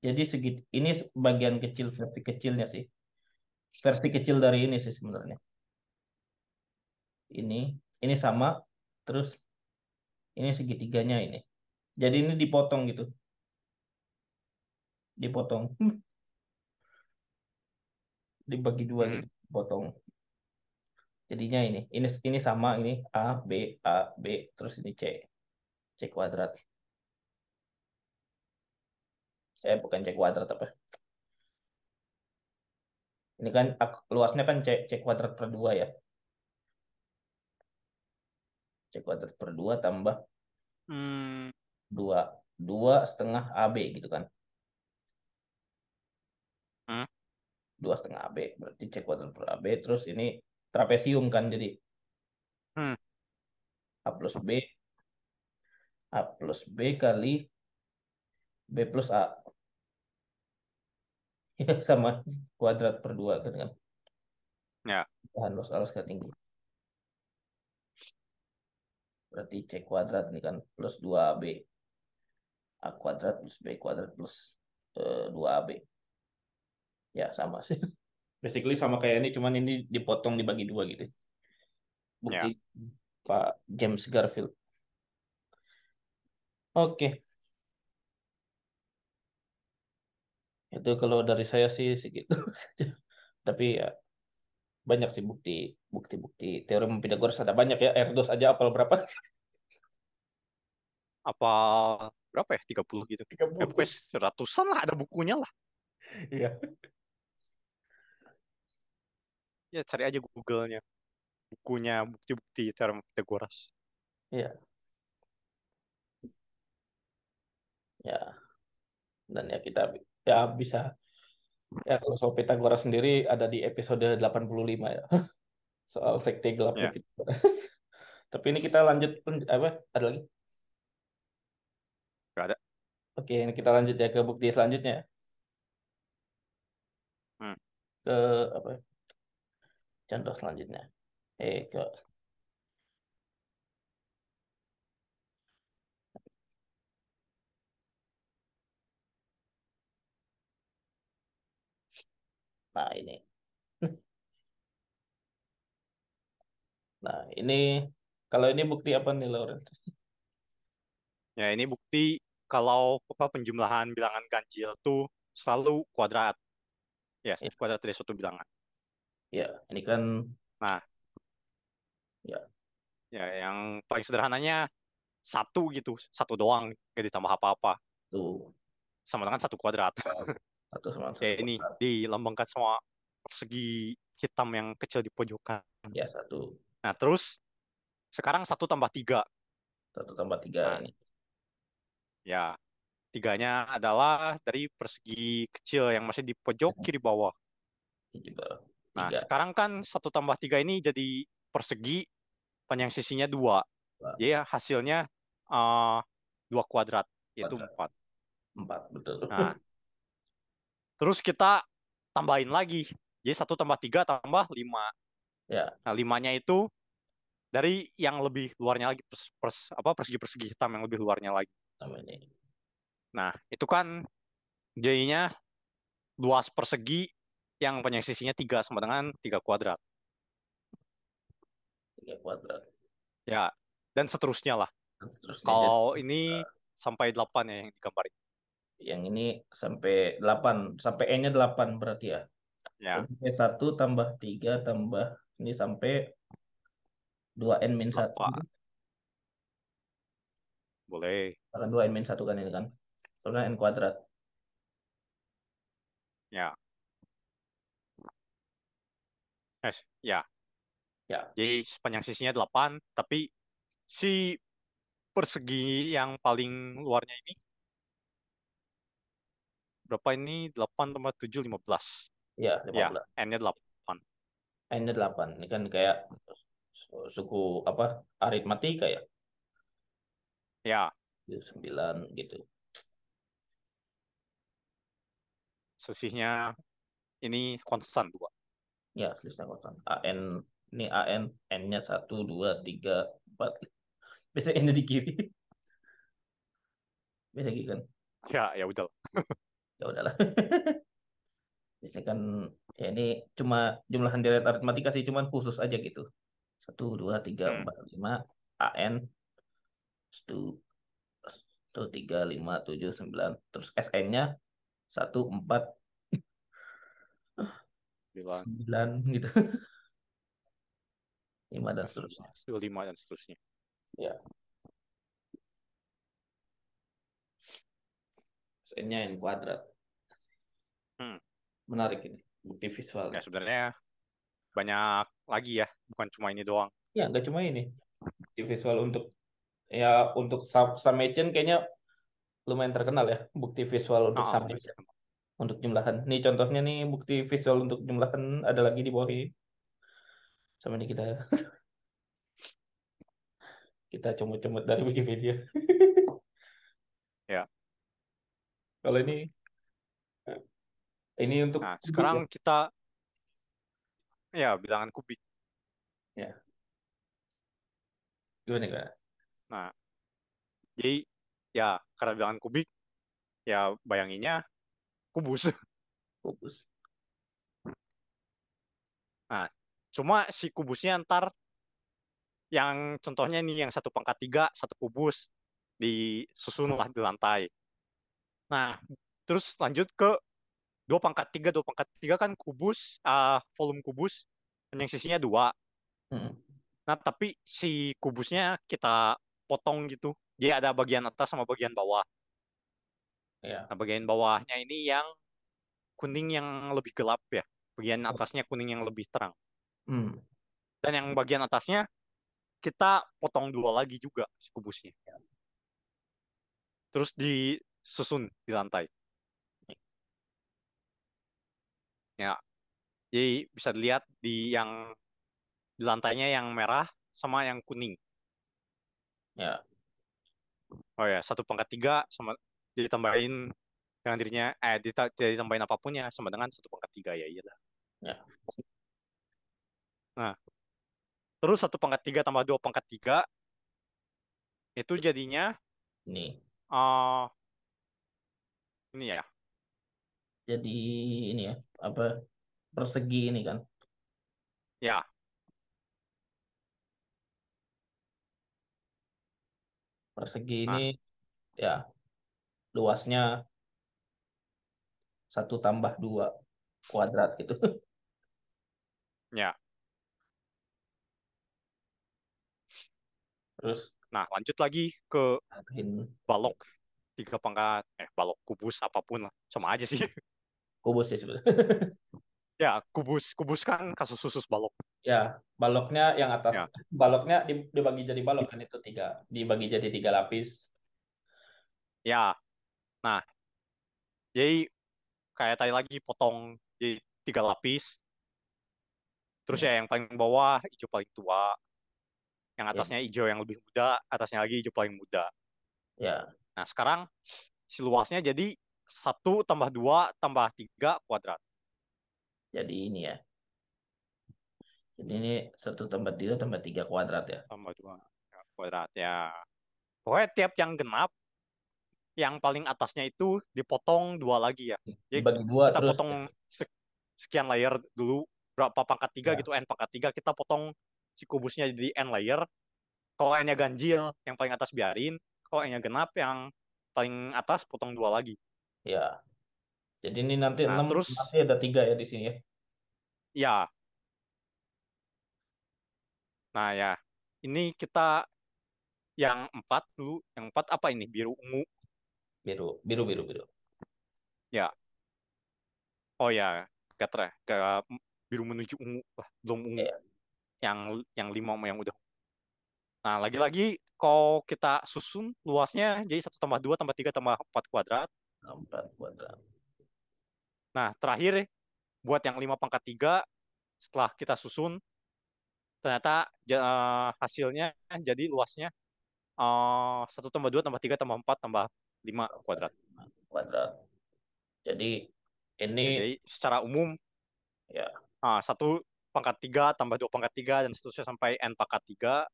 Jadi segit ini bagian kecil versi kecilnya sih. Versi kecil dari ini sih sebenarnya. Ini ini sama terus ini segitiganya ini. Jadi ini dipotong gitu. Dipotong. (laughs) Dibagi dua Hmm. gitu, potong. Jadinya ini. Ini ini sama ini A B A B terus ini C. C kuadrat. Eh bukan C kuadrat apa? Ini kan luasnya kan C, C kuadrat per 2 ya. C kuadrat per 2 tambah Hmm. 2. 2 setengah AB gitu kan. Hmm. 2 setengah AB. Berarti C kuadrat per AB. Terus ini trapesium kan. Jadi Hmm. A plus B. A plus B kali B plus A. Ya, (laughs) sama kuadrat per 2 kan kan. Ya. Bahan los alas tinggi. Berarti C kuadrat ini kan plus 2AB. A kuadrat plus B kuadrat plus eh, 2AB. Ya sama sih. (laughs) Basically sama kayak ini, cuman ini dipotong dibagi dua gitu. Bukti Pak James Garfield. Oke. Itu kalau dari saya sih segitu (laughs) saja. Tapi ya banyak sih bukti bukti-bukti teorem Pythagoras ada banyak ya. R2 aja apal berapa? (laughs) Apa berapa ya? 30 gitu. Ya, 30. pokoknya seratusan lah ada bukunya lah. (laughs) Iya. Ya cari aja Google-nya. Bukunya bukti-bukti teorem Pythagoras. Iya. Ya. Dan ya kita ya bisa ya kalau soal Pythagoras sendiri ada di episode 85 ya. (laughs) Soal sekte Ya. Pythagoras. (laughs) Tapi ini kita lanjut apa? Ada lagi? Gak ada. Oke, ini kita lanjut ya ke bukti selanjutnya. Hmm. Ke apa? Contoh selanjutnya. Eh, ke Nah, ini. Nah, ini kalau ini bukti apa nih, Lauren? Ya ini bukti kalau apa penjumlahan bilangan ganjil tuh selalu kuadrat. Ya, Ya. kuadrat dari suatu bilangan. Ya, ini kan Nah. Ya. Ya, yang paling sederhananya satu gitu, satu doang, gak ditambah apa-apa, tuh sama dengan satu kuadrat. satu sama (laughs) satu. Kayak ini dilambangkan sama persegi hitam yang kecil di pojokan. Ya, satu. Nah, terus sekarang satu tambah tiga. Satu tambah tiga Nah. ini. Ya, tiganya adalah dari persegi kecil yang masih di pojok kiri bawah. Ini juga Nah, tiga. sekarang kan satu tambah tiga ini jadi persegi panjang sisinya dua. Jadi hasilnya uh, dua kuadrat, yaitu empat. Empat, betul. Nah, terus kita tambahin lagi. Jadi satu tambah tiga tambah lima. Ya. Nah, limanya itu dari yang lebih luarnya lagi pers, pers, apa persegi-persegi hitam yang lebih luarnya lagi. Nah, itu kan jadinya luas persegi yang panjang sisinya tiga sama dengan tiga kuadrat. Tiga kuadrat. Ya, dan seterusnya lah. Dan seterusnya. Kalau Jadi, ini sampai delapan ya yang digambarin. yang ini sampai 8 sampai n-nya 8 berarti ya. Ya, Sampai 1 tambah 3 tambah ini sampai 2n min 1. Delapan. boleh. Akan 2n min 1 kan ini kan. Soalnya n kuadrat. Ya. Yes, ya. Ya. Jadi sepanjang sisinya 8, tapi si persegi yang paling luarnya ini berapa ini? 8 tambah 7, 15. Ya, Ya, 15. N-nya 8. N-nya 8. Ini kan kayak suku apa? Aritmatika ya. Ya, 9 gitu. sisihnya ini konstan 2. Ya, selisih konstan. AN ini AN N-nya 1 2 3 4. Bisa N-nya di kiri. (laughs) Bisa gitu kan. Ya, ya udah. (laughs) Ya udahlah. (laughs) Biasanya kan ya ini cuma jumlahan deret aritmatika sih cuman khusus aja gitu. 1 2 3 Hmm. 4 5 AN 1 1 3 5 7 9 terus SN-nya 1 4 9, 9 gitu. 5 dan seterusnya. 5 dan seterusnya. Ya. SN-nya N kuadrat. Hmm. Menarik ini bukti visual. Ya, sebenarnya banyak lagi ya, bukan cuma ini doang. Ya, nggak cuma ini. Bukti visual untuk ya untuk sum- summation kayaknya lumayan terkenal ya bukti visual untuk Ah, summation untuk jumlahan. Nih contohnya nih bukti visual untuk jumlahan ada lagi di bawah ini. Sama ini kita (laughs) kita comot-comot dari Wikipedia. (laughs) Ya. Kalau ini ini untuk Nah, kubik sekarang kita ya bilangan kubik. ya. Gimana gimana? Nah, jadi ya karena bilangan kubik, ya bayanginnya kubus. Fokus. Cuma si kubusnya ntar yang contohnya nih yang satu pangkat tiga, satu kubus disusun lah di lantai. Nah, terus lanjut ke dua pangkat tiga, dua pangkat tiga kan kubus, ah, volume kubus, yang sisinya dua. Hmm. Nah, tapi si kubusnya kita potong gitu. Jadi ada bagian atas sama bagian bawah. Ya. Nah, bagian bawahnya ini yang kuning yang lebih gelap ya. Bagian atasnya kuning yang lebih terang. Hmm. Dan yang bagian atasnya kita potong dua lagi juga si kubusnya. Terus disusun di lantai. Ya. Jadi bisa dilihat di yang di lantainya yang merah sama yang kuning. Ya. Oh ya, satu pangkat tiga sama ditambahin dengan dirinya, eh dita- ditambahin apa pun ya sama dengan satu pangkat tiga ya iyalah. Ya. Nah, terus satu pangkat tiga tambah dua pangkat tiga itu jadinya Ini. eh ini ya, Jadi ini ya, apa persegi ini kan. ya Persegi Nah. ini ya luasnya satu tambah dua kuadrat gitu. ya. Terus Nah, lanjut lagi ke balok tiga pangkat, eh balok kubus apa pun lah, sama aja sih. (laughs) kubus ya sebenarnya. ya, kubus kubus kan kasus khusus balok. ya, baloknya yang atas. Ya. Baloknya di- dibagi jadi balok kan itu tiga, dibagi jadi tiga lapis. Ya, nah, jadi kayak tadi lagi potong jadi tiga lapis. Terus ya yang paling bawah hijau paling tua. Yang Ya. atasnya hijau yang lebih muda, atasnya lagi hijau paling muda. Ya, Nah, sekarang si luasnya jadi satu tambah dua tambah tiga kuadrat. jadi ini ya. Jadi ini satu tambah tiga tambah tiga kuadrat ya. Tambah dua kuadrat ya. Pokoknya tiap yang genap, yang paling atasnya itu dipotong dua lagi ya. Jadi Dibagi dua kita terus. potong sek- sekian layer dulu, berapa pangkat tiga Ya. gitu, n pangkat tiga, kita potong si kubusnya jadi n layer. Kalau n-nya ganjil, yang paling atas biarin. Kalau n-nya genap, yang paling atas potong dua lagi. Ya. Jadi ini nanti Nah, enam terus- nanti ada tiga ya di sini ya. Ya. Nah ya, ini kita yang empat dulu. Yang empat apa ini? Biru ungu. Biru, biru, biru, biru. Oh ya, gak ter ke biru menuju ungu. Wah, belum ungu. Iya. Yang yang lima yang udah. Nah, lagi-lagi kalau kita susun luasnya jadi satu tambah dua tambah tiga tambah empat kuadrat. Empat kuadrat. Nah, terakhir buat yang lima pangkat tiga setelah kita susun ternyata eh, hasilnya jadi luasnya eh, satu tambah dua tambah tiga tambah empat tambah lima kuadrat. Kuadrat. Jadi ini Jadi secara umum Ya. ah, satu pangkat tiga tambah dua pangkat tiga dan seterusnya sampai n pangkat tiga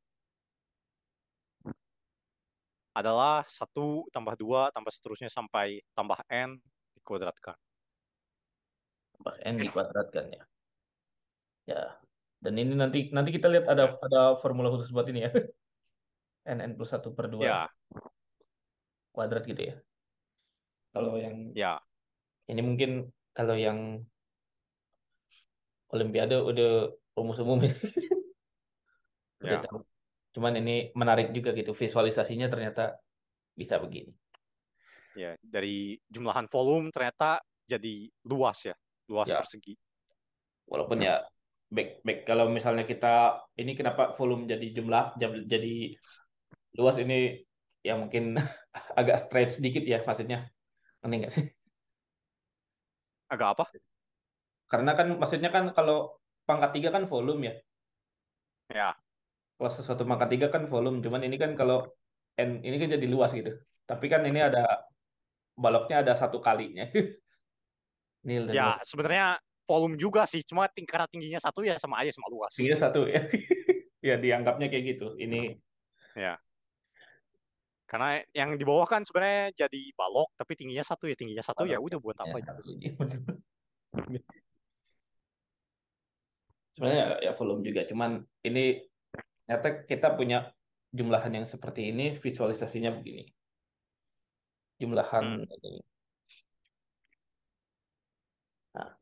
adalah satu tambah dua tambah seterusnya sampai tambah n dikuadratkan. tambah n dikuadratkan ya. Ya. Dan ini nanti nanti kita lihat ada ada formula khusus buat ini ya. (laughs) n n plus 1 per 2 Ya, kuadrat gitu ya. Kalau yang ya, ini mungkin kalau yang Olimpiade udah rumus umum ini. (laughs) Udah Ya. tahu. Cuman ini menarik juga gitu visualisasinya ternyata bisa begini. ya. Dari jumlahan volume ternyata jadi luas ya, luas Ya. persegi. Walaupun ya back back kalau misalnya kita ini kenapa volume jadi jumlah jadi luas ini ya mungkin (laughs) agak stres sedikit ya maksudnya. Ngerti nggak sih? Agak apa? Karena kan maksudnya kan kalau pangkat tiga kan volume ya. Ya, Kalau sesuatu pangkat tiga kan volume. Cuman ini kan kalau n ini kan jadi luas gitu. Tapi kan ini ada baloknya ada satu kalinya. (laughs) Nil dan ya sebenarnya volume juga sih, cuma ting karena tingginya satu ya sama aja sama luas. Tingginya satu ya. (laughs) ya dianggapnya kayak gitu. Ini Karena yang di bawah kan sebenarnya jadi balok, tapi tingginya satu ya tingginya satu ya udah buat apa? (laughs) ya, satu ini. Sebenarnya ya volume juga. Cuman ini ternyata kita punya jumlahan yang seperti ini, visualisasinya begini. Jumlahan ini. Nah,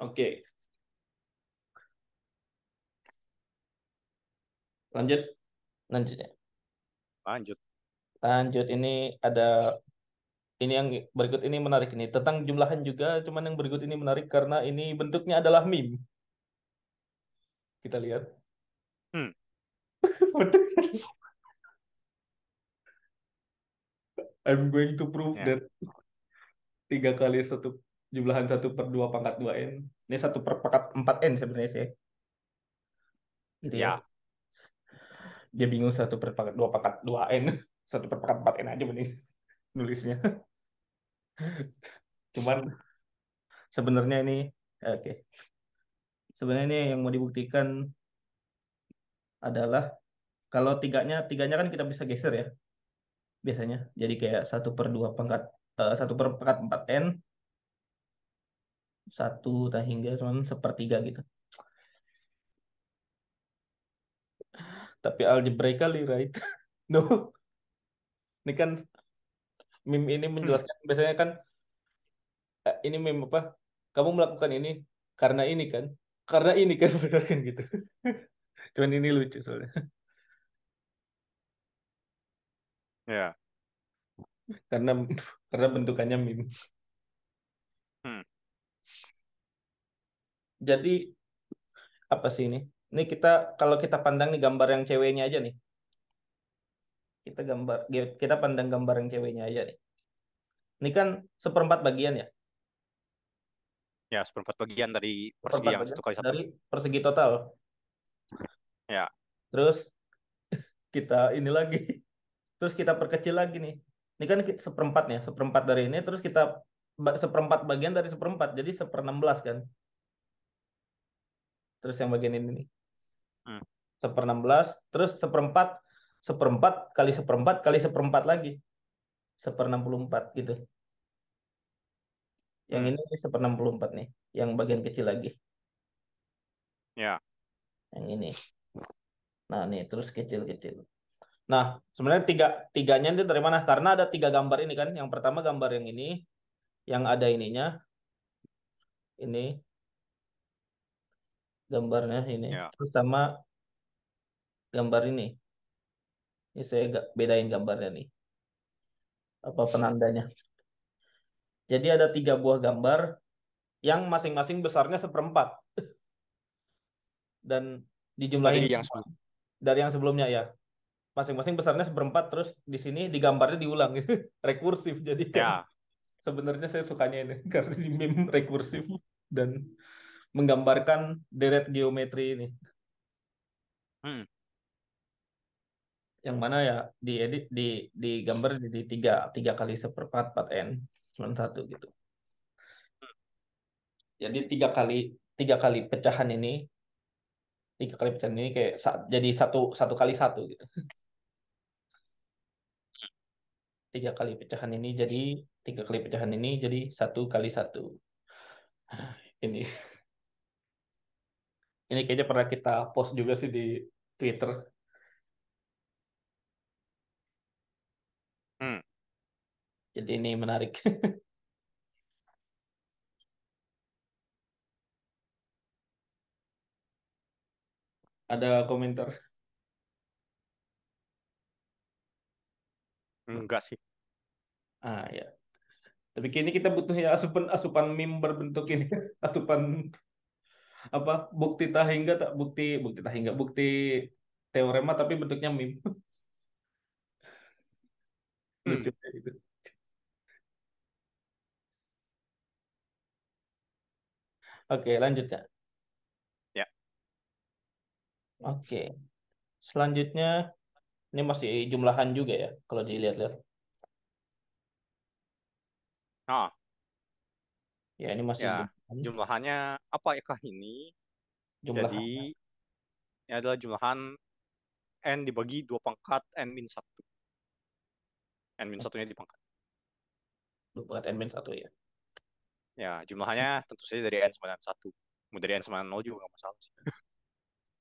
oke. Lanjut, lanjutnya. Lanjut. Lanjut ini ada ini yang berikut ini menarik ini tentang jumlahan juga, cuman yang berikut ini menarik karena ini bentuknya adalah meme. Kita lihat. Hmm. (laughs) I'm going to prove Ya. that tiga kali satu jumlahan satu per dua pangkat dua n. Ini satu per pangkat empat n sebenarnya sih. Gitu ya. Ya. Dia bingung satu per pangkat dua pangkat dua n, (laughs) satu per empat n aja mending (laughs) nulisnya. Cuman sebenarnya ini oke. Sebenarnya ini yang mau dibuktikan adalah kalau tiganya tiganya kan kita bisa geser ya biasanya. Jadi kayak satu per dua pangkat eh, satu per pangkat empat n satu tak hingga cuman sepertiga gitu. Tapi algebraically right? (laughs) No. Ini kan meme ini menjelaskan biasanya kan eh, ini meme apa? Kamu melakukan ini karena ini kan? Karena ini kan (laughs) benar kan gitu. Cuman ini lucu soalnya. Ya. Karena karena bentukannya meme. Hmm. Jadi apa sih ini? Ini kita kalau kita pandang nih gambar yang ceweknya aja nih. Kita gambar kita pandang gambar yang ceweknya aja nih. Ini kan seperempat bagian ya. Ya, seperempat bagian dari persegi Seperempat yang satu kali satu. dari persegi total. Ya. Terus (laughs) kita ini lagi. Terus kita perkecil lagi nih. Ini kan ki- seperempatnya, seperempat dari ini. Terus kita seperempat bagian dari seperempat. Jadi seper 16 kan. Terus yang bagian ini nih. Hmm. Seper 16. Terus seperempat. Seperempat kali seperempat kali seperempat lagi. Seper 64 gitu. Yang Hmm. ini seper 64 nih. Yang bagian kecil lagi. Ya. Yang ini. Nah, nih terus kecil-kecil. Nah, sebenarnya tiga tiganya itu dari mana? Karena ada tiga gambar ini kan. Yang pertama gambar yang ini, yang ada ininya, ini gambarnya ini, Ya. terus sama gambar ini. Ini saya bedain gambarnya nih. Apa penandanya? Jadi ada tiga buah gambar yang masing-masing besarnya seperempat dan dijumlahin Dari yang sebelum. dari yang sebelumnya ya. Masing-masing besarnya seperempat terus di sini di gambarnya diulang (laughs) rekursif jadi kan Ya. sebenarnya saya sukanya ini (laughs) karena di meme rekursif dan menggambarkan deret geometri ini Hmm. Yang mana ya diedit di di gambar jadi tiga tiga kali seperempat 4 n cuma satu gitu. Jadi tiga kali tiga kali pecahan ini tiga kali pecahan ini kayak jadi satu satu kali satu gitu. Tiga kali pecahan ini jadi tiga kali pecahan ini jadi satu kali satu. Ini. Ini kayaknya pernah kita post juga sih di Twitter jadi ini menarik. (laughs) Ada komentar? Enggak sih. ah ya. Tapi kini kita butuh ya asupan asupan meme berbentuk ini. (laughs) Asupan apa bukti tahingga tak bukti bukti tahingga bukti teorema tapi bentuknya meme. (laughs) Hmm. lucu gitu oke lanjut ya Ya. oke selanjutnya ini masih jumlahan juga ya kalau dilihat-lihat Ah, ya ini masih ya. jumlahan Jumlahannya apa ya ini? jumlahan Jadi ini adalah jumlahan n dibagi dua pangkat n min satu. n min satunya dipangkat. dua n min satu ya Ya, jumlahannya tentu saja dari n sama dengan satu. Mau dari n sama dengan nol juga nggak masalah sih.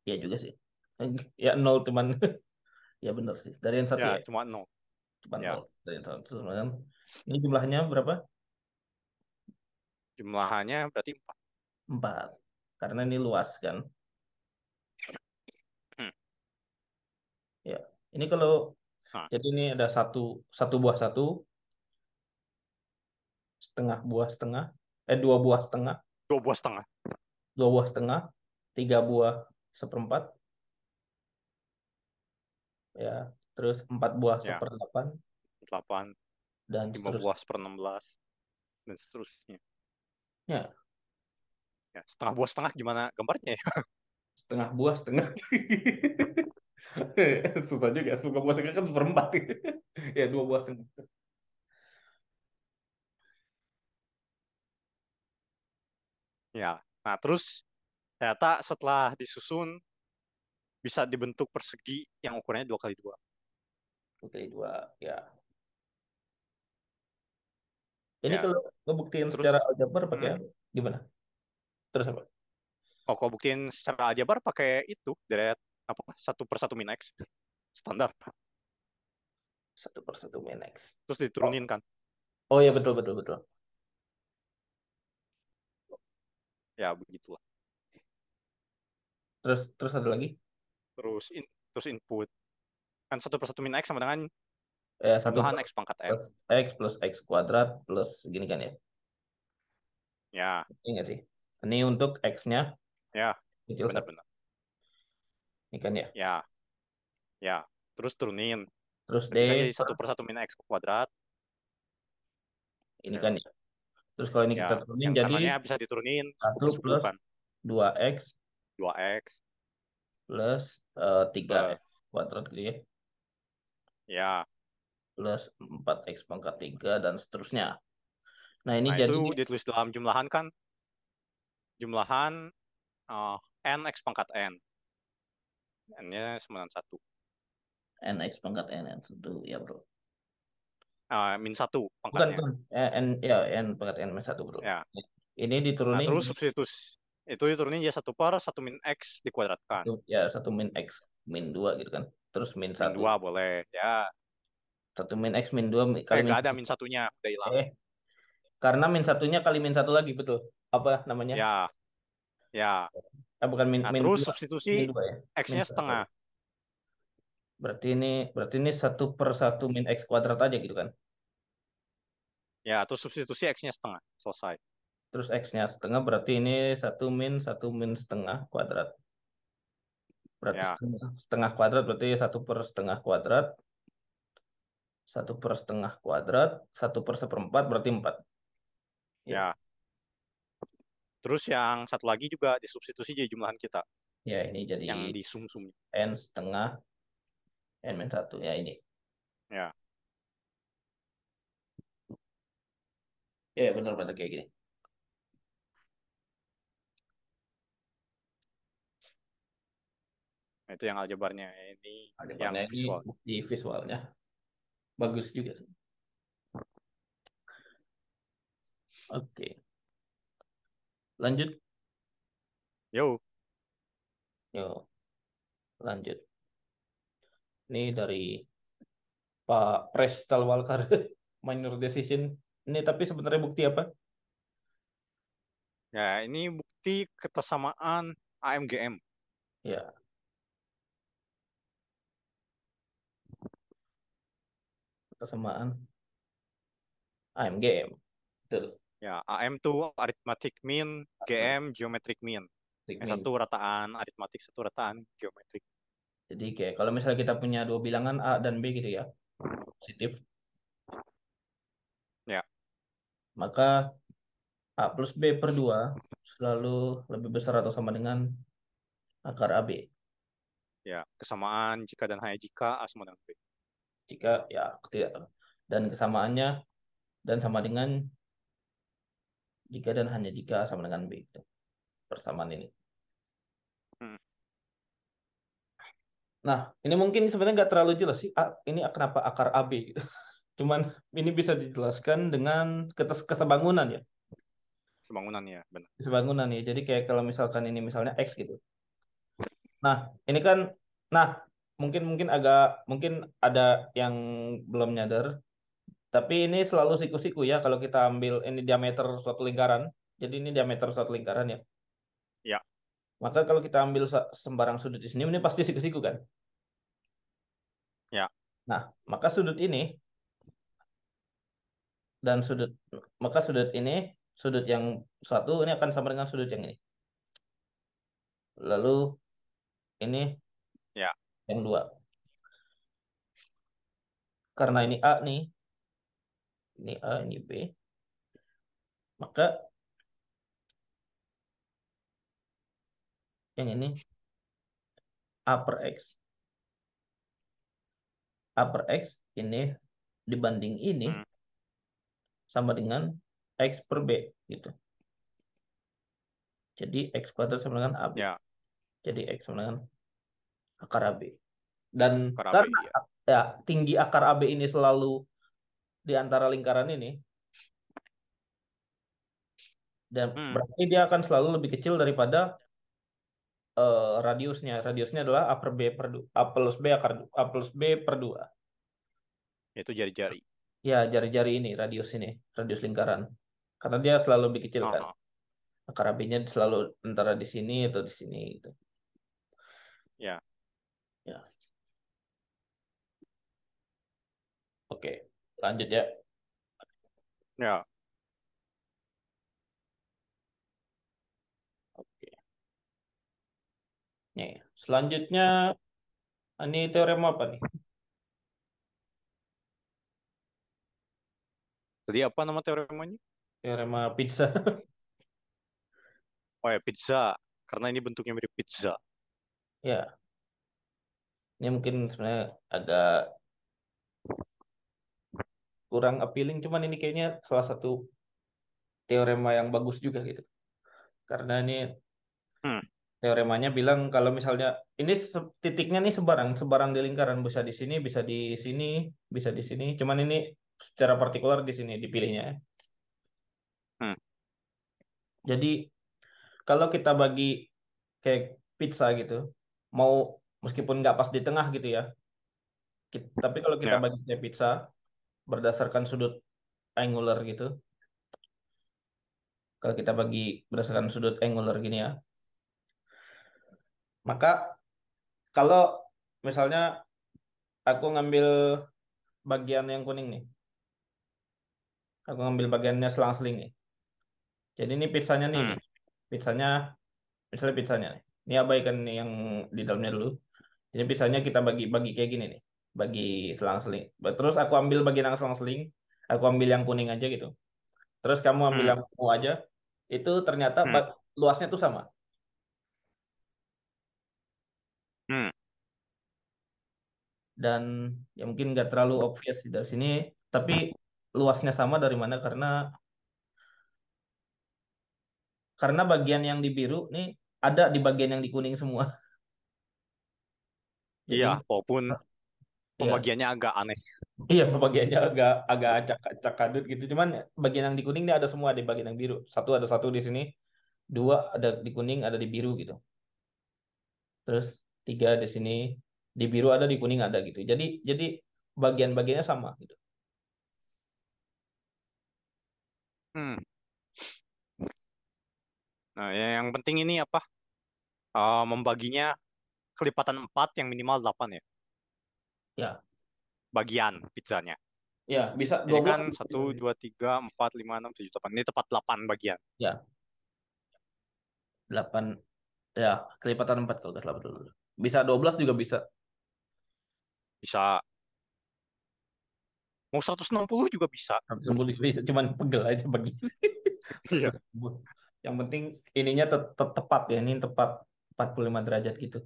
ya juga sih ya nol cuman (laughs) ya benar sih dari yang satu Ya, ya cuma nol. cuma ya. nol dari yang satu kan ini jumlahnya berapa Jumlahannya berarti empat. empat karena ini luas kan Hmm. ya ini kalau Nah. jadi ini ada satu satu buah satu setengah buah setengah eh dua buah setengah Dua buah setengah. dua buah setengah tiga buah seperempat ya terus empat buah Ya. seperdelapan Delapan, dan lima seterusnya buah seper enam belas, dan seterusnya. Ya. Ya, setengah buah setengah gimana gambarnya ya? (laughs) setengah buah setengah (laughs) susah juga setengah buah setengah kan seperempat (laughs) ya dua buah setengah Ya. Nah, terus ternyata setelah disusun bisa dibentuk persegi yang ukurannya dua kali dua. oke dua ya ini Ya. kalau ngebuktiin Terus, secara aljabar pakai hmm. gimana terus apa Oh, kalau buktiin secara aljabar pakai itu deret apa satu per satu min x standar. satu per satu min x Terus diturunin kan. oh ya betul betul betul Ya begitulah. terus terus ada lagi Terus in, terus input kan satu per satu min x sama dengan eh satu x pangkat n. plus x plus x kuadrat plus gini kan ya Ya, ini sih ini untuk x-nya ya kecil benar-benar. ini kan ya Ya, ya. Terus turunin. terus d jadi satu per satu min x kuadrat. ini Ya. kan ya terus kalau ini kita Ya, turunin yang jadi bisa diturunin satu 10 plus kan. 2x 2x plus eh, 3 Eh. ya kuadrat gitu ya Ya. plus 4x pangkat 3 dan seterusnya. Nah, ini Nah, jadi itu ditulis dalam jumlahan kan jumlahan uh, n x pangkat n. N-nya sama dengan 1. nx pangkat n, n 1 ya, Bro. Uh, min 1 Bukan, pangkatnya. bukan. Eh, n ya n pangkat n min 1, Bro. Ya. Ini Nah, diturunin terus substitusi itu diturunin ya 1 per 1 min x dikuadratkan. ya 1 min x min 2 gitu kan. Terus min 1. Min 2 boleh. Ya. 1 min x min 2 Eh, min ada min satunya, udah hilang. Eh, karena min satunya kali min satu lagi, betul. Apa namanya? Ya. Ya. Eh, bukan min, Nah, min terus 2, substitusi min 2 ya. x-nya Min satu. setengah. Berarti ini berarti ini 1 per 1 min x kuadrat aja gitu kan. Ya, terus substitusi x-nya setengah. Selesai. Terus x-nya setengah berarti ini 1 min 1 min setengah kuadrat. Berarti Ya. setengah, setengah kuadrat berarti 1 per setengah kuadrat. 1 per setengah kuadrat. 1 per seperempat berarti 4. Ya. Terus yang satu lagi juga disubstitusi jadi jumlahan kita. Ya ini jadi Yang di sum-sum. n setengah n min 1 ya ini. Ya. Ya benar-benar kayak gini. Itu yang aljabarnya. Ini Ada yang visual. di visualnya. Bagus juga sih. Oke. Lanjut. Yo. Yuk. Lanjut. Ini dari Pak Prestal Walker (laughs) minor decision. Ini tapi sebenarnya bukti apa? Ya, ini bukti ketersamaan AMGM. Ya. Kesamaan AMGM. Betul. Ya, AM tuh arithmetic mean, GM geometric mean. Yang satu rataan aritmatik, satu rataan geometrik. Jadi kayak kalau misalnya kita punya dua bilangan A dan B gitu ya, positif. Ya. Maka A plus B per 2 selalu lebih besar atau sama dengan akar AB. Ya, kesamaan jika dan hanya jika A sama dengan B. Jika ya tidak dan kesamaannya dan sama dengan jika dan hanya jika sama dengan B. Gitu. Persamaan ini. Hmm. Nah, ini mungkin sebenarnya nggak terlalu jelas sih. A, ini kenapa akar AB gitu. (laughs) Cuman ini bisa dijelaskan dengan kesebangunan ya. Sebangunan ya, benar. Kesebangunan ya. Jadi kayak kalau misalkan ini misalnya X gitu. Nah, ini kan nah, mungkin mungkin agak mungkin ada yang belum nyadar. Tapi ini selalu siku-siku ya kalau kita ambil ini diameter suatu lingkaran. Jadi ini diameter suatu lingkaran ya. Ya. Maka kalau kita ambil sembarang sudut di sini, ini pasti siku-siku kan? Ya. Nah, maka sudut ini dan sudut maka sudut ini sudut yang satu ini akan sama dengan sudut yang ini. Lalu ini Ya. yang dua. Karena ini A nih, ini A, ini B, maka yang ini A per X. A per X ini dibanding ini Hmm. sama dengan X per B gitu. Jadi X kuadrat sama dengan AB. Ya, Jadi X sama dengan akar AB. Dan Akar AB, karena ya. ya tinggi akar AB ini selalu di antara lingkaran ini dan Hmm. berarti dia akan selalu lebih kecil daripada eh, radiusnya. Radiusnya adalah A per B per A plus B akar A plus B per 2. itu jari-jari. Ya, jari-jari ini, radius ini, radius lingkaran. Karena dia selalu lebih kecil kan. Ah, Akar AB-nya selalu antara di sini atau di sini gitu. Ya. Ya. Oke, lanjut ya. Ya, Nih, selanjutnya ini teorema apa nih? tadi apa nama teoremanya? Teorema pizza. (laughs) Oh ya, pizza. Karena ini bentuknya mirip pizza. Ya. Ini mungkin sebenarnya agak kurang appealing cuman ini kayaknya salah satu teorema yang bagus juga gitu karena ini Hmm. Teoremanya bilang kalau misalnya ini titiknya nih sebarang sebarang di lingkaran bisa di sini bisa di sini bisa di sini cuman ini secara partikular di sini dipilihnya Hmm. jadi kalau kita bagi kayak pizza gitu mau meskipun nggak pas di tengah gitu ya Ki- tapi kalau kita Ya. bagi kayak pizza berdasarkan sudut angular gitu kalau kita bagi berdasarkan sudut angular gini ya maka kalau misalnya aku ngambil bagian yang kuning nih aku ngambil bagiannya selang-seling nih jadi ini pizzanya nih Hmm. pizzanya misalnya pizzanya nih ini abaikan nih yang di dalamnya dulu jadi pizzanya kita bagi bagi kayak gini nih bagi selang-seling terus aku ambil bagian yang selang-seling aku ambil yang kuning aja gitu terus kamu ambil Hmm. yang ungu aja itu ternyata Hmm. luasnya tuh sama Hmm. dan ya mungkin nggak terlalu obvious sih dari sini tapi luasnya sama dari mana karena karena bagian yang di biru nih ada di bagian yang di kuning semua. (laughs) Jadi Iya, walaupun iya. pembagiannya agak aneh. iya pembagiannya agak agak acak-acak kadut gitu. Cuman bagian yang di kuning ini ada semua di bagian yang biru. Satu ada satu di sini dua ada di kuning ada di biru gitu. Terus tiga di sini di biru ada di kuning ada gitu jadi jadi bagian-bagiannya sama gitu Hmm. Nah, ya, yang penting ini apa? Eh, membaginya kelipatan 4 yang minimal 8 ya. ya Bagian pizzanya. ya bisa 12 kan 1, 2, 3, 4, 5, 6, 7, 8. Ini tepat 8 bagian. ya 8 ya kelipatan 4 kalau nggak salah betul bisa 12 juga bisa Bisa mau 160 juga bisa. 60 bisa cuman pegel aja bagi (laughs) Iya. yang penting ininya tet- tet- tepat ya ini tepat 45 derajat gitu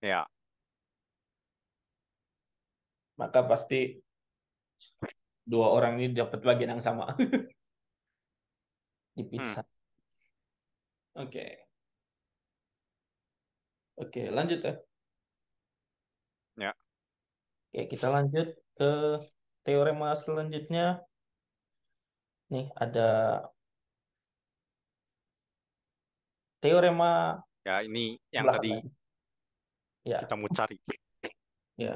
Ya. maka pasti dua orang ini dapat bagian yang sama (laughs) di pizza. Oke. Oke, lanjut ya. Ya. Oke, kita lanjut ke teorema selanjutnya. Nih, ada teorema Ya, ini yang tadi belakangan. Ya, kita mau cari. ya.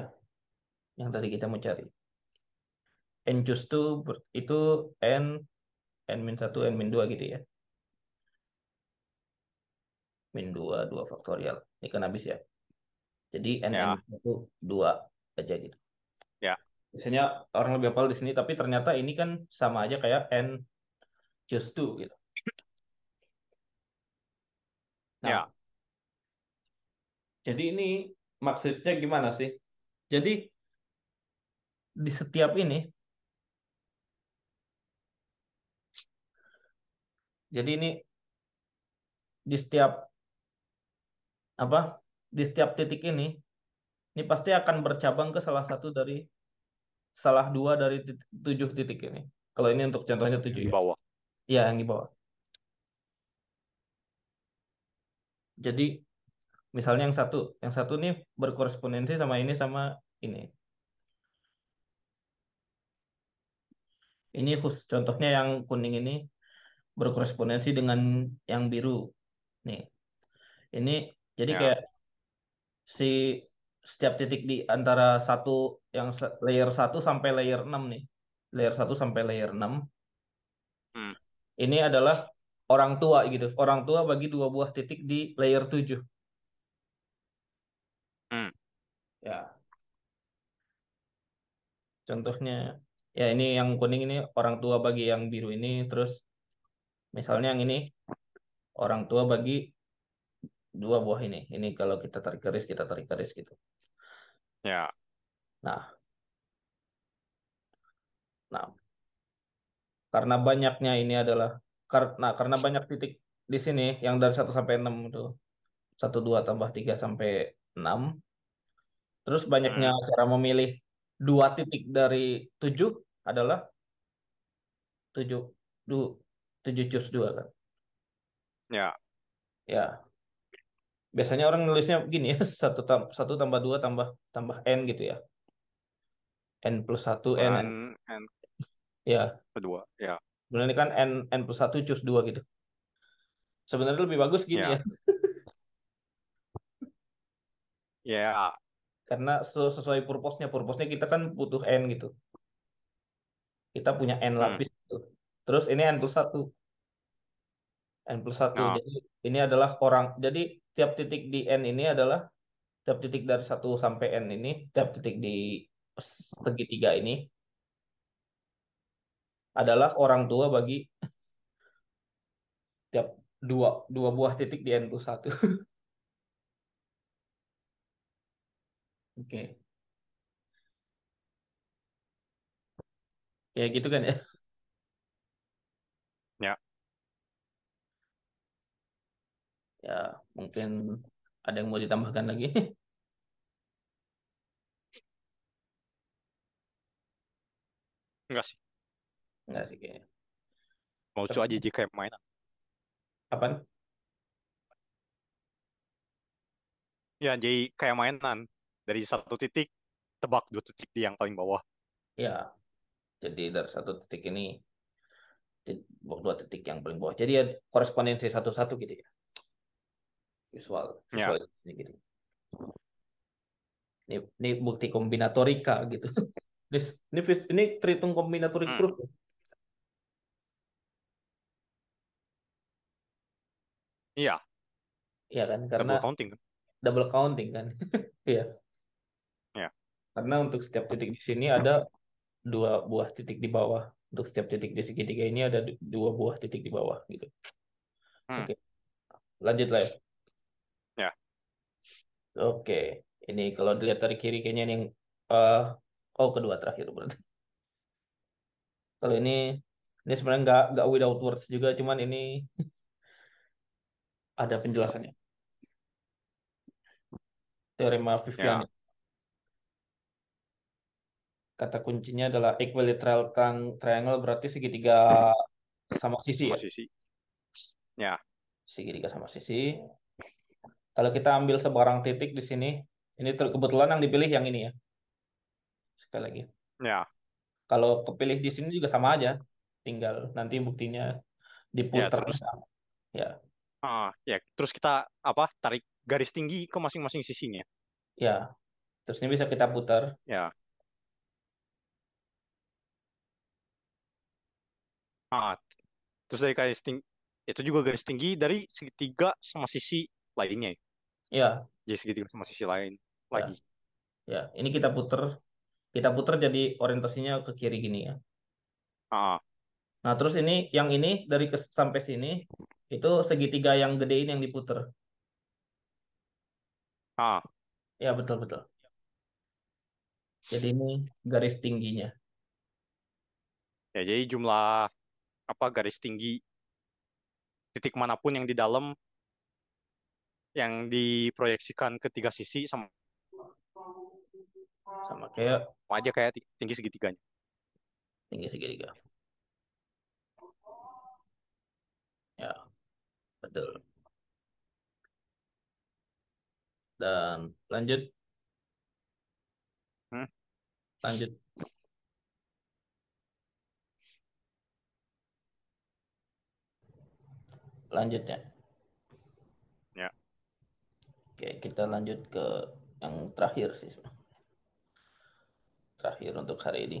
Yang tadi kita mau cari. N to ber- itu N N min 1, N min 2 gitu ya. Min 2, 2 faktorial. Ini kan habis ya. Jadi N Ya. N itu 2 aja gitu. Ya. Biasanya orang lebih hafal di sini, tapi ternyata ini kan sama aja kayak N choose to gitu. Nah, Ya. jadi ini maksudnya gimana sih? Jadi di setiap ini, jadi ini di setiap apa? Di setiap titik ini, ini pasti akan bercabang ke salah satu dari salah dua dari tit- tujuh titik ini. Kalau ini untuk contohnya tujuh Di ya. bawah. Iya, yang di bawah. Jadi misalnya yang satu, yang satu nih berkorespondensi sama ini sama ini. Ini khusus contohnya yang kuning ini berkorespondensi dengan yang biru. Nih. Ini jadi Ya. kayak si setiap titik di antara satu yang se- layer 1 sampai layer 6 nih. Layer 1 sampai layer 6. Hmm. Ini adalah orang tua gitu. Orang tua bagi dua buah titik di layer 7. Hmm. Ya. Contohnya ya ini yang kuning ini orang tua bagi yang biru ini terus misalnya yang ini orang tua bagi dua buah ini. Ini kalau kita tarik garis kita tarik garis gitu. Ya. Nah, nah karena banyaknya ini adalah karena karena banyak titik di sini yang dari 1 sampai 6 itu 1 2 tambah 3 sampai 6 Terus banyaknya Hmm. cara memilih dua titik dari tujuh adalah tujuh du, tujuh cus dua kan. Ya, Ya, biasanya orang nulisnya begini ya, (laughs) satu tam- satu tambah dua tambah tambah n gitu ya. N plus satu n, n. n Ya, kedua. Ya, sebenarnya kan n n plus satu cus dua gitu. Sebenarnya lebih bagus gini ya, ya, (laughs) ya, karena se- sesuai purpose-nya. Purpose-nya kita kan butuh n gitu. Kita punya n hmm. lapis gitu. Terus ini n plus satu, n plus satu. Nah, Jadi ini adalah orang. Jadi tiap titik di n ini adalah tiap titik dari satu sampai n ini, tiap titik di segitiga ini adalah orang tua bagi (laughs) tiap dua dua buah titik di n plus satu. (laughs) Oke, kayak gitu kan ya? ya, Ya, mungkin ada yang mau ditambahkan lagi? (laughs) enggak sih. Enggak sih kayaknya. Mau Tapi aja jika mainan. apa? Ya, jadi kayak mainan. Dari satu titik, tebak dua titik di yang paling bawah. Ya, jadi dari satu titik ini dua titik yang paling bawah. Jadi ya korespondensi satu-satu gitu ya. Visual, Ya, visual gitu. Ini, ini bukti kombinatorika gitu. (laughs) Ini, ini, ini terhitung kombinatorik hmm. terus. Iya, Iya kan? Karena double counting kan. double counting kan. (laughs) Iya. Ya, Karena untuk setiap titik di sini ada dua buah titik di bawah. Untuk setiap titik di segitiga ini ada du- dua buah titik di bawah gitu. hmm. Oke, lanjut lah. Ya, Oke, ini kalau dilihat dari kiri kayaknya ini yang eh oh kedua terakhir berarti. Kalau ini ini sebenarnya nggak nggak without words juga, cuman ini (laughs) ada penjelasannya. Teorema Viviani. ya, Kata kuncinya adalah equilateral tri- triangle berarti segitiga sama sisi sama ya. sisi. Ya, Segitiga sama sisi. Kalau kita ambil sebarang titik di sini, ini kebetulan yang dipilih yang ini ya. Sekali lagi. ya, Kalau kepilih di sini juga sama aja. Tinggal nanti buktinya ya. diputar. Terus, Ya, ah, ya, terus kita apa? Tarik garis tinggi ke masing-masing sisinya. ya. Terus ini bisa kita putar. Ya, ah, terus dari garis tinggi itu juga garis tinggi dari segitiga sama sisi lainnya. Ya, Jadi segitiga sama sisi lain ya, lagi. ya. Ini kita putar. Kita putar jadi orientasinya ke kiri gini ya. Ah, Nah, terus ini yang ini dari ke sampai sini itu segitiga yang gede ini yang diputar. ah, Ya, betul betul. Jadi ini garis tingginya. ya jadi jumlah apa garis tinggi titik mana pun yang di dalam yang diproyeksikan ke tiga sisi sama Sama kayak aja kayak ti- tinggi segitiganya. tinggi segitiga. Ya, betul. Dan lanjut, Hmm? lanjut. Lanjutnya. Ya, Oke, kita lanjut ke yang terakhir sih. Terakhir untuk hari ini.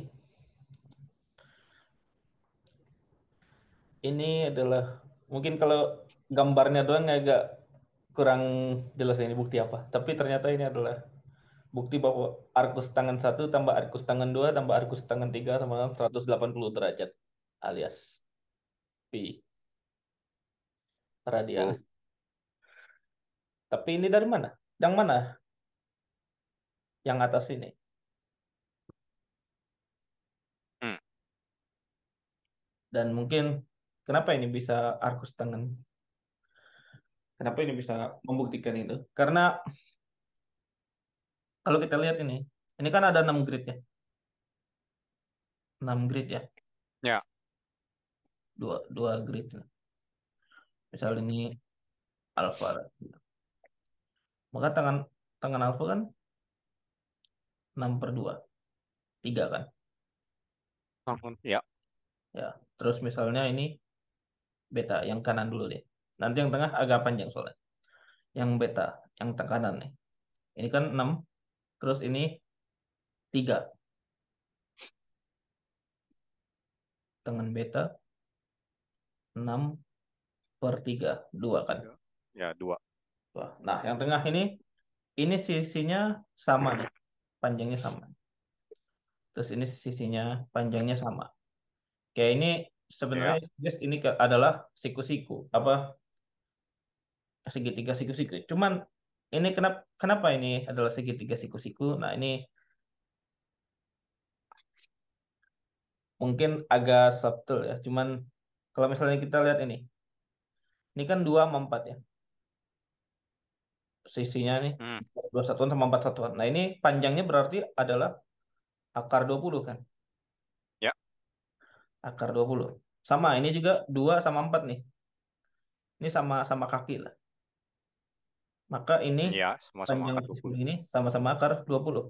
Ini adalah mungkin kalau gambarnya doang agak kurang jelas ini bukti apa. Tapi ternyata ini adalah bukti bahwa arkus tangan satu tambah arkus tangan dua tambah arkus tangan tiga sama dengan 180 derajat alias pi radian. wow. Tapi ini dari mana? Yang mana? Yang atas ini. Hmm. Dan mungkin kenapa ini bisa arkus tangan? Kenapa ini bisa membuktikan itu? Karena kalau kita lihat ini, ini kan ada 6 grid ya. 6 grid ya. Ya. Dua, dua grid. Misal ini alpha. Maka tangan tangan alpha kan 6 per 2. 3 kan? Ya. Ya. Terus misalnya ini beta yang kanan dulu deh. Nanti yang tengah agak panjang soalnya. Yang beta, yang kanan nih. Ini kan 6. Terus ini 3. Tangan beta 6 per 3. 2 kan? Ya, 2. Nah, yang tengah ini ini sisinya sama nih. Panjangnya sama. Terus ini sisinya panjangnya sama. Kayak ini sebenarnya Ya. guys ini adalah siku-siku apa segitiga siku-siku. Cuman ini kenapa kenapa ini adalah segitiga siku-siku? Nah, ini mungkin agak subtle ya. Cuman kalau misalnya kita lihat ini. Ini kan 2 sama 4 ya. Sisinya nih Hmm. 2 satuan sama 4 satuan. Nah, ini panjangnya berarti adalah akar 20 kan? Ya. Akar 20. Sama, ini juga 2 sama 4 nih. Ini sama sama kaki lah. Maka ini Ya, sama-sama panjang akar sisi 20. ini sama-sama akar 20.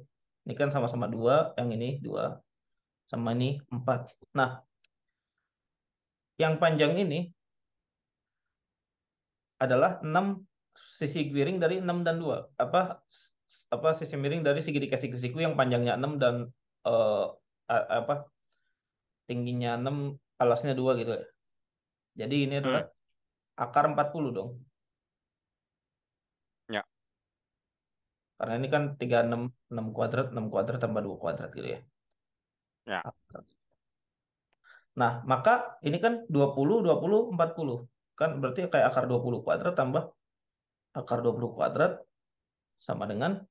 Ini kan sama-sama 2, yang ini 2. Sama ini 4. Nah, yang panjang ini adalah 6 sisi miring dari 6 dan 2. Apa apa sisi miring dari segitiga siku-siku yang panjangnya 6 dan eh, a- apa tingginya 6 alasnya 2 gitu ya. Jadi ini adalah akar 40 dong. Ya. Karena ini kan 36 6 kuadrat 6 kuadrat tambah 2 kuadrat gitu ya. Ya. Akar. Nah, maka ini kan 20 20 40. Kan berarti kayak akar 20 kuadrat tambah akar 20 kuadrat sama dengan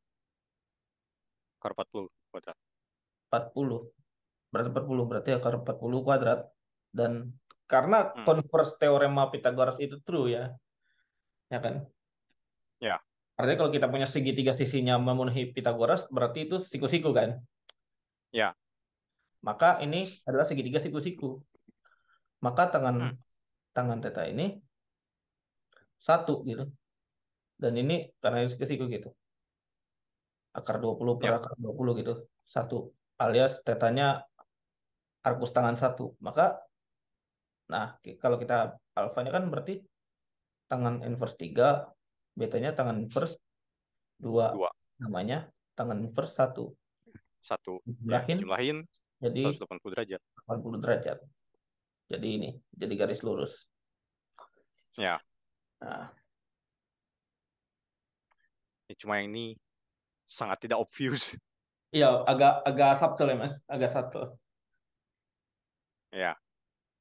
Akar 40 kuadrat. 40. Berarti 40 berarti akar 40 kuadrat. Dan karena Hmm. converse teorema Pythagoras itu true ya. Ya kan? Ya. Artinya kalau kita punya segitiga sisinya memenuhi Pythagoras berarti itu siku-siku kan? Ya. Maka ini adalah segitiga siku-siku. Maka tangan Hmm. tangan theta ini satu gitu. Dan ini karena ini siku-siku gitu. Akar 20 per Ya. akar 20 gitu. Satu. Alias tetanya arkus tangan satu. Maka nah kalau kita alfanya kan berarti tangan inverse 3, betanya tangan inverse 2. Dua. Namanya tangan inverse 1. Satu. Ya, Jumlahin jumlahin jadi 180 derajat. 80 derajat. Jadi ini, jadi garis lurus. Ya. Nah, Ya, cuma yang ini sangat tidak obvious. (laughs) iya agak agak subtle emang, agak subtle. Ya.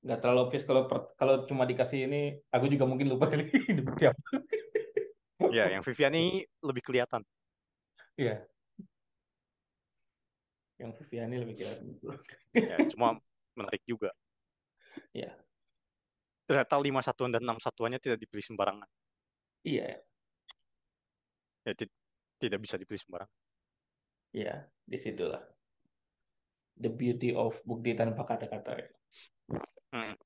Nggak terlalu obvious kalau per- kalau cuma dikasih ini, aku juga mungkin lupa kali (laughs) seperti apa. Ya, yang Vivian ini lebih kelihatan. Iya. Yang Viviani lebih kira Ya, cuma menarik juga. Iya. Ternyata 5 satuan dan 6 satuannya tidak dipilih sembarangan. Iya, Ya, ti- tidak bisa dipilih sembarangan. iya, di situlah. The beauty of bukti tanpa kata-kata. Hmm.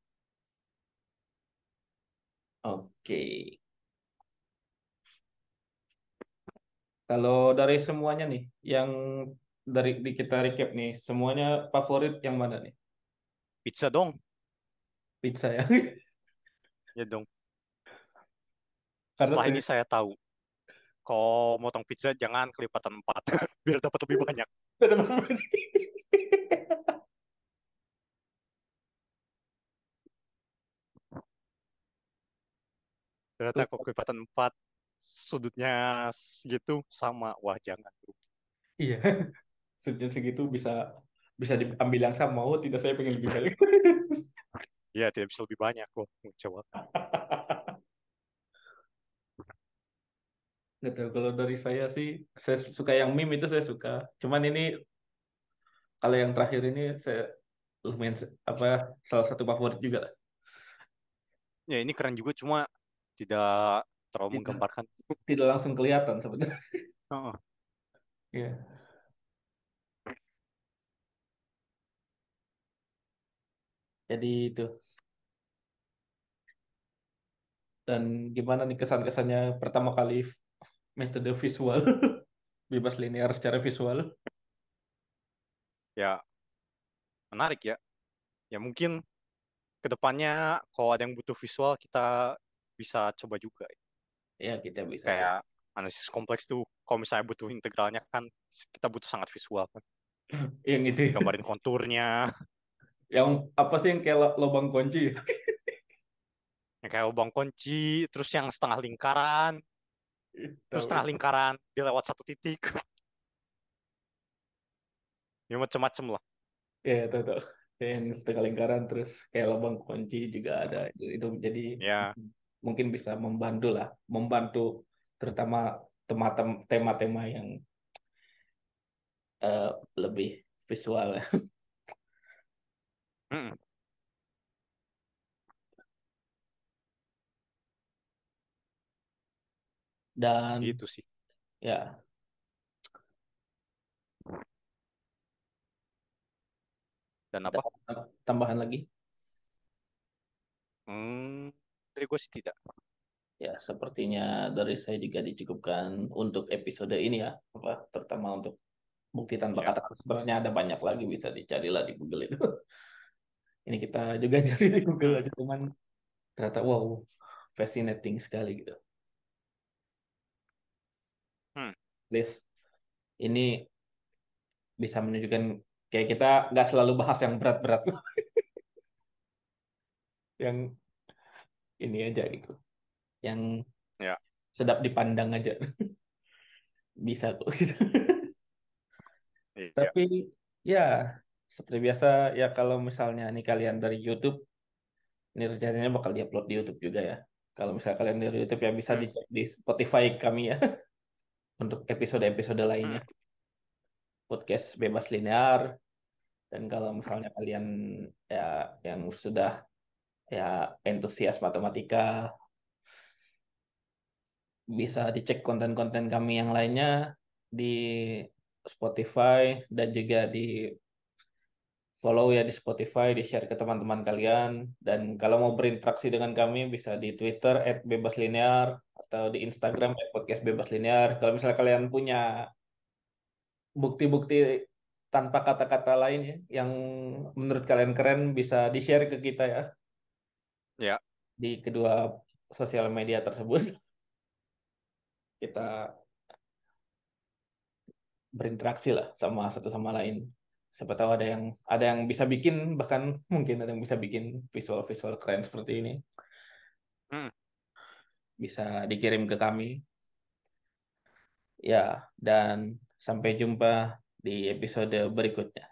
Oke. Kalau dari semuanya nih, yang dari di kita recap nih, semuanya favorit yang mana nih? Pizza dong. Pizza ya. (laughs) Ya dong. Karena Setelah ini saya tahu. Kalau motong pizza jangan kelipatan 4 (laughs) biar dapat lebih banyak. Ternyata kalau kelipatan 4 sudutnya segitu sama. Wah, jangan. Iya. (laughs) Sejam segitu bisa bisa diambil yang sama. Oh, tidak saya pengen lebih banyak. (laughs) Ya, tidak bisa lebih banyak kok. Coba. Tahu, kalau dari saya sih, saya suka yang meme itu saya suka. Cuman ini kalau yang terakhir ini saya lumayan apa salah satu favorit juga lah. Ya, ini keren juga cuma tidak terlalu Tidak. menggambarkan. Tidak langsung kelihatan sebenarnya. Heeh. Iya. Jadi itu. Dan gimana nih kesan-kesannya pertama kali metode visual (laughs) bebas linear secara visual? Ya, menarik ya. Ya mungkin ke depannya kalau ada yang butuh visual kita bisa coba juga. Ya kita bisa. Kayak analisis kompleks tuh, kalau misalnya butuh integralnya kan kita butuh sangat visual kan. (laughs) Yang itu. ya. Gambarin konturnya, (laughs) Yang apa sih yang kayak lubang kunci? yang kayak lubang kunci, terus yang setengah lingkaran, terus Tahu. setengah lingkaran dia lewat satu titik. Ya macem-macem lah. Ya tahu tahu. Yang setengah lingkaran terus kayak lubang kunci juga ada. Itu, itu jadi Ya, mungkin bisa membantu lah, membantu terutama tema- tema-tema yang eh, lebih visual ya. (laughs) mm, Dan gitu sih. ya Dan apa? tambahan lagi. Hmm, dari gue sih tidak. Ya, sepertinya dari saya juga dicukupkan untuk episode ini ya, apa terutama untuk bukti tanpa Ya. kata. Sebenarnya ada banyak lagi bisa dicari lah di Google itu. (laughs) Ini kita juga (laughs) cari di Google aja, cuman ternyata wow, fascinating sekali gitu. This ini bisa menunjukkan kayak kita nggak selalu bahas yang berat-berat, (laughs) yang ini aja gitu, yang ya. sedap dipandang aja (laughs) bisa kok. Gitu. Iya. Tapi ya seperti biasa ya kalau misalnya nih kalian dari YouTube, ini rencananya bakal diupload di YouTube juga ya. Kalau misalnya kalian dari YouTube ya bisa Hmm, dicek di Spotify kami ya (laughs) untuk episode-episode hmm, lainnya podcast bebas linear. Dan kalau misalnya kalian ya yang sudah ya entusias matematika bisa dicek konten-konten kami yang lainnya di Spotify dan juga di follow ya di Spotify, di share ke teman-teman kalian. Dan kalau mau berinteraksi dengan kami bisa di Twitter @bebaslinear atau di Instagram @podcast bebas linear. Kalau misalnya kalian punya bukti-bukti tanpa kata-kata lain ya yang menurut kalian keren bisa di-share ke kita ya ya. di kedua sosial media tersebut. Kita berinteraksi lah sama satu sama lain. Siapa tahu ada yang ada yang bisa bikin bahkan mungkin ada yang bisa bikin visual-visual keren seperti ini. Hmm, Bisa dikirim ke kami. Ya, dan sampai jumpa di episode berikutnya.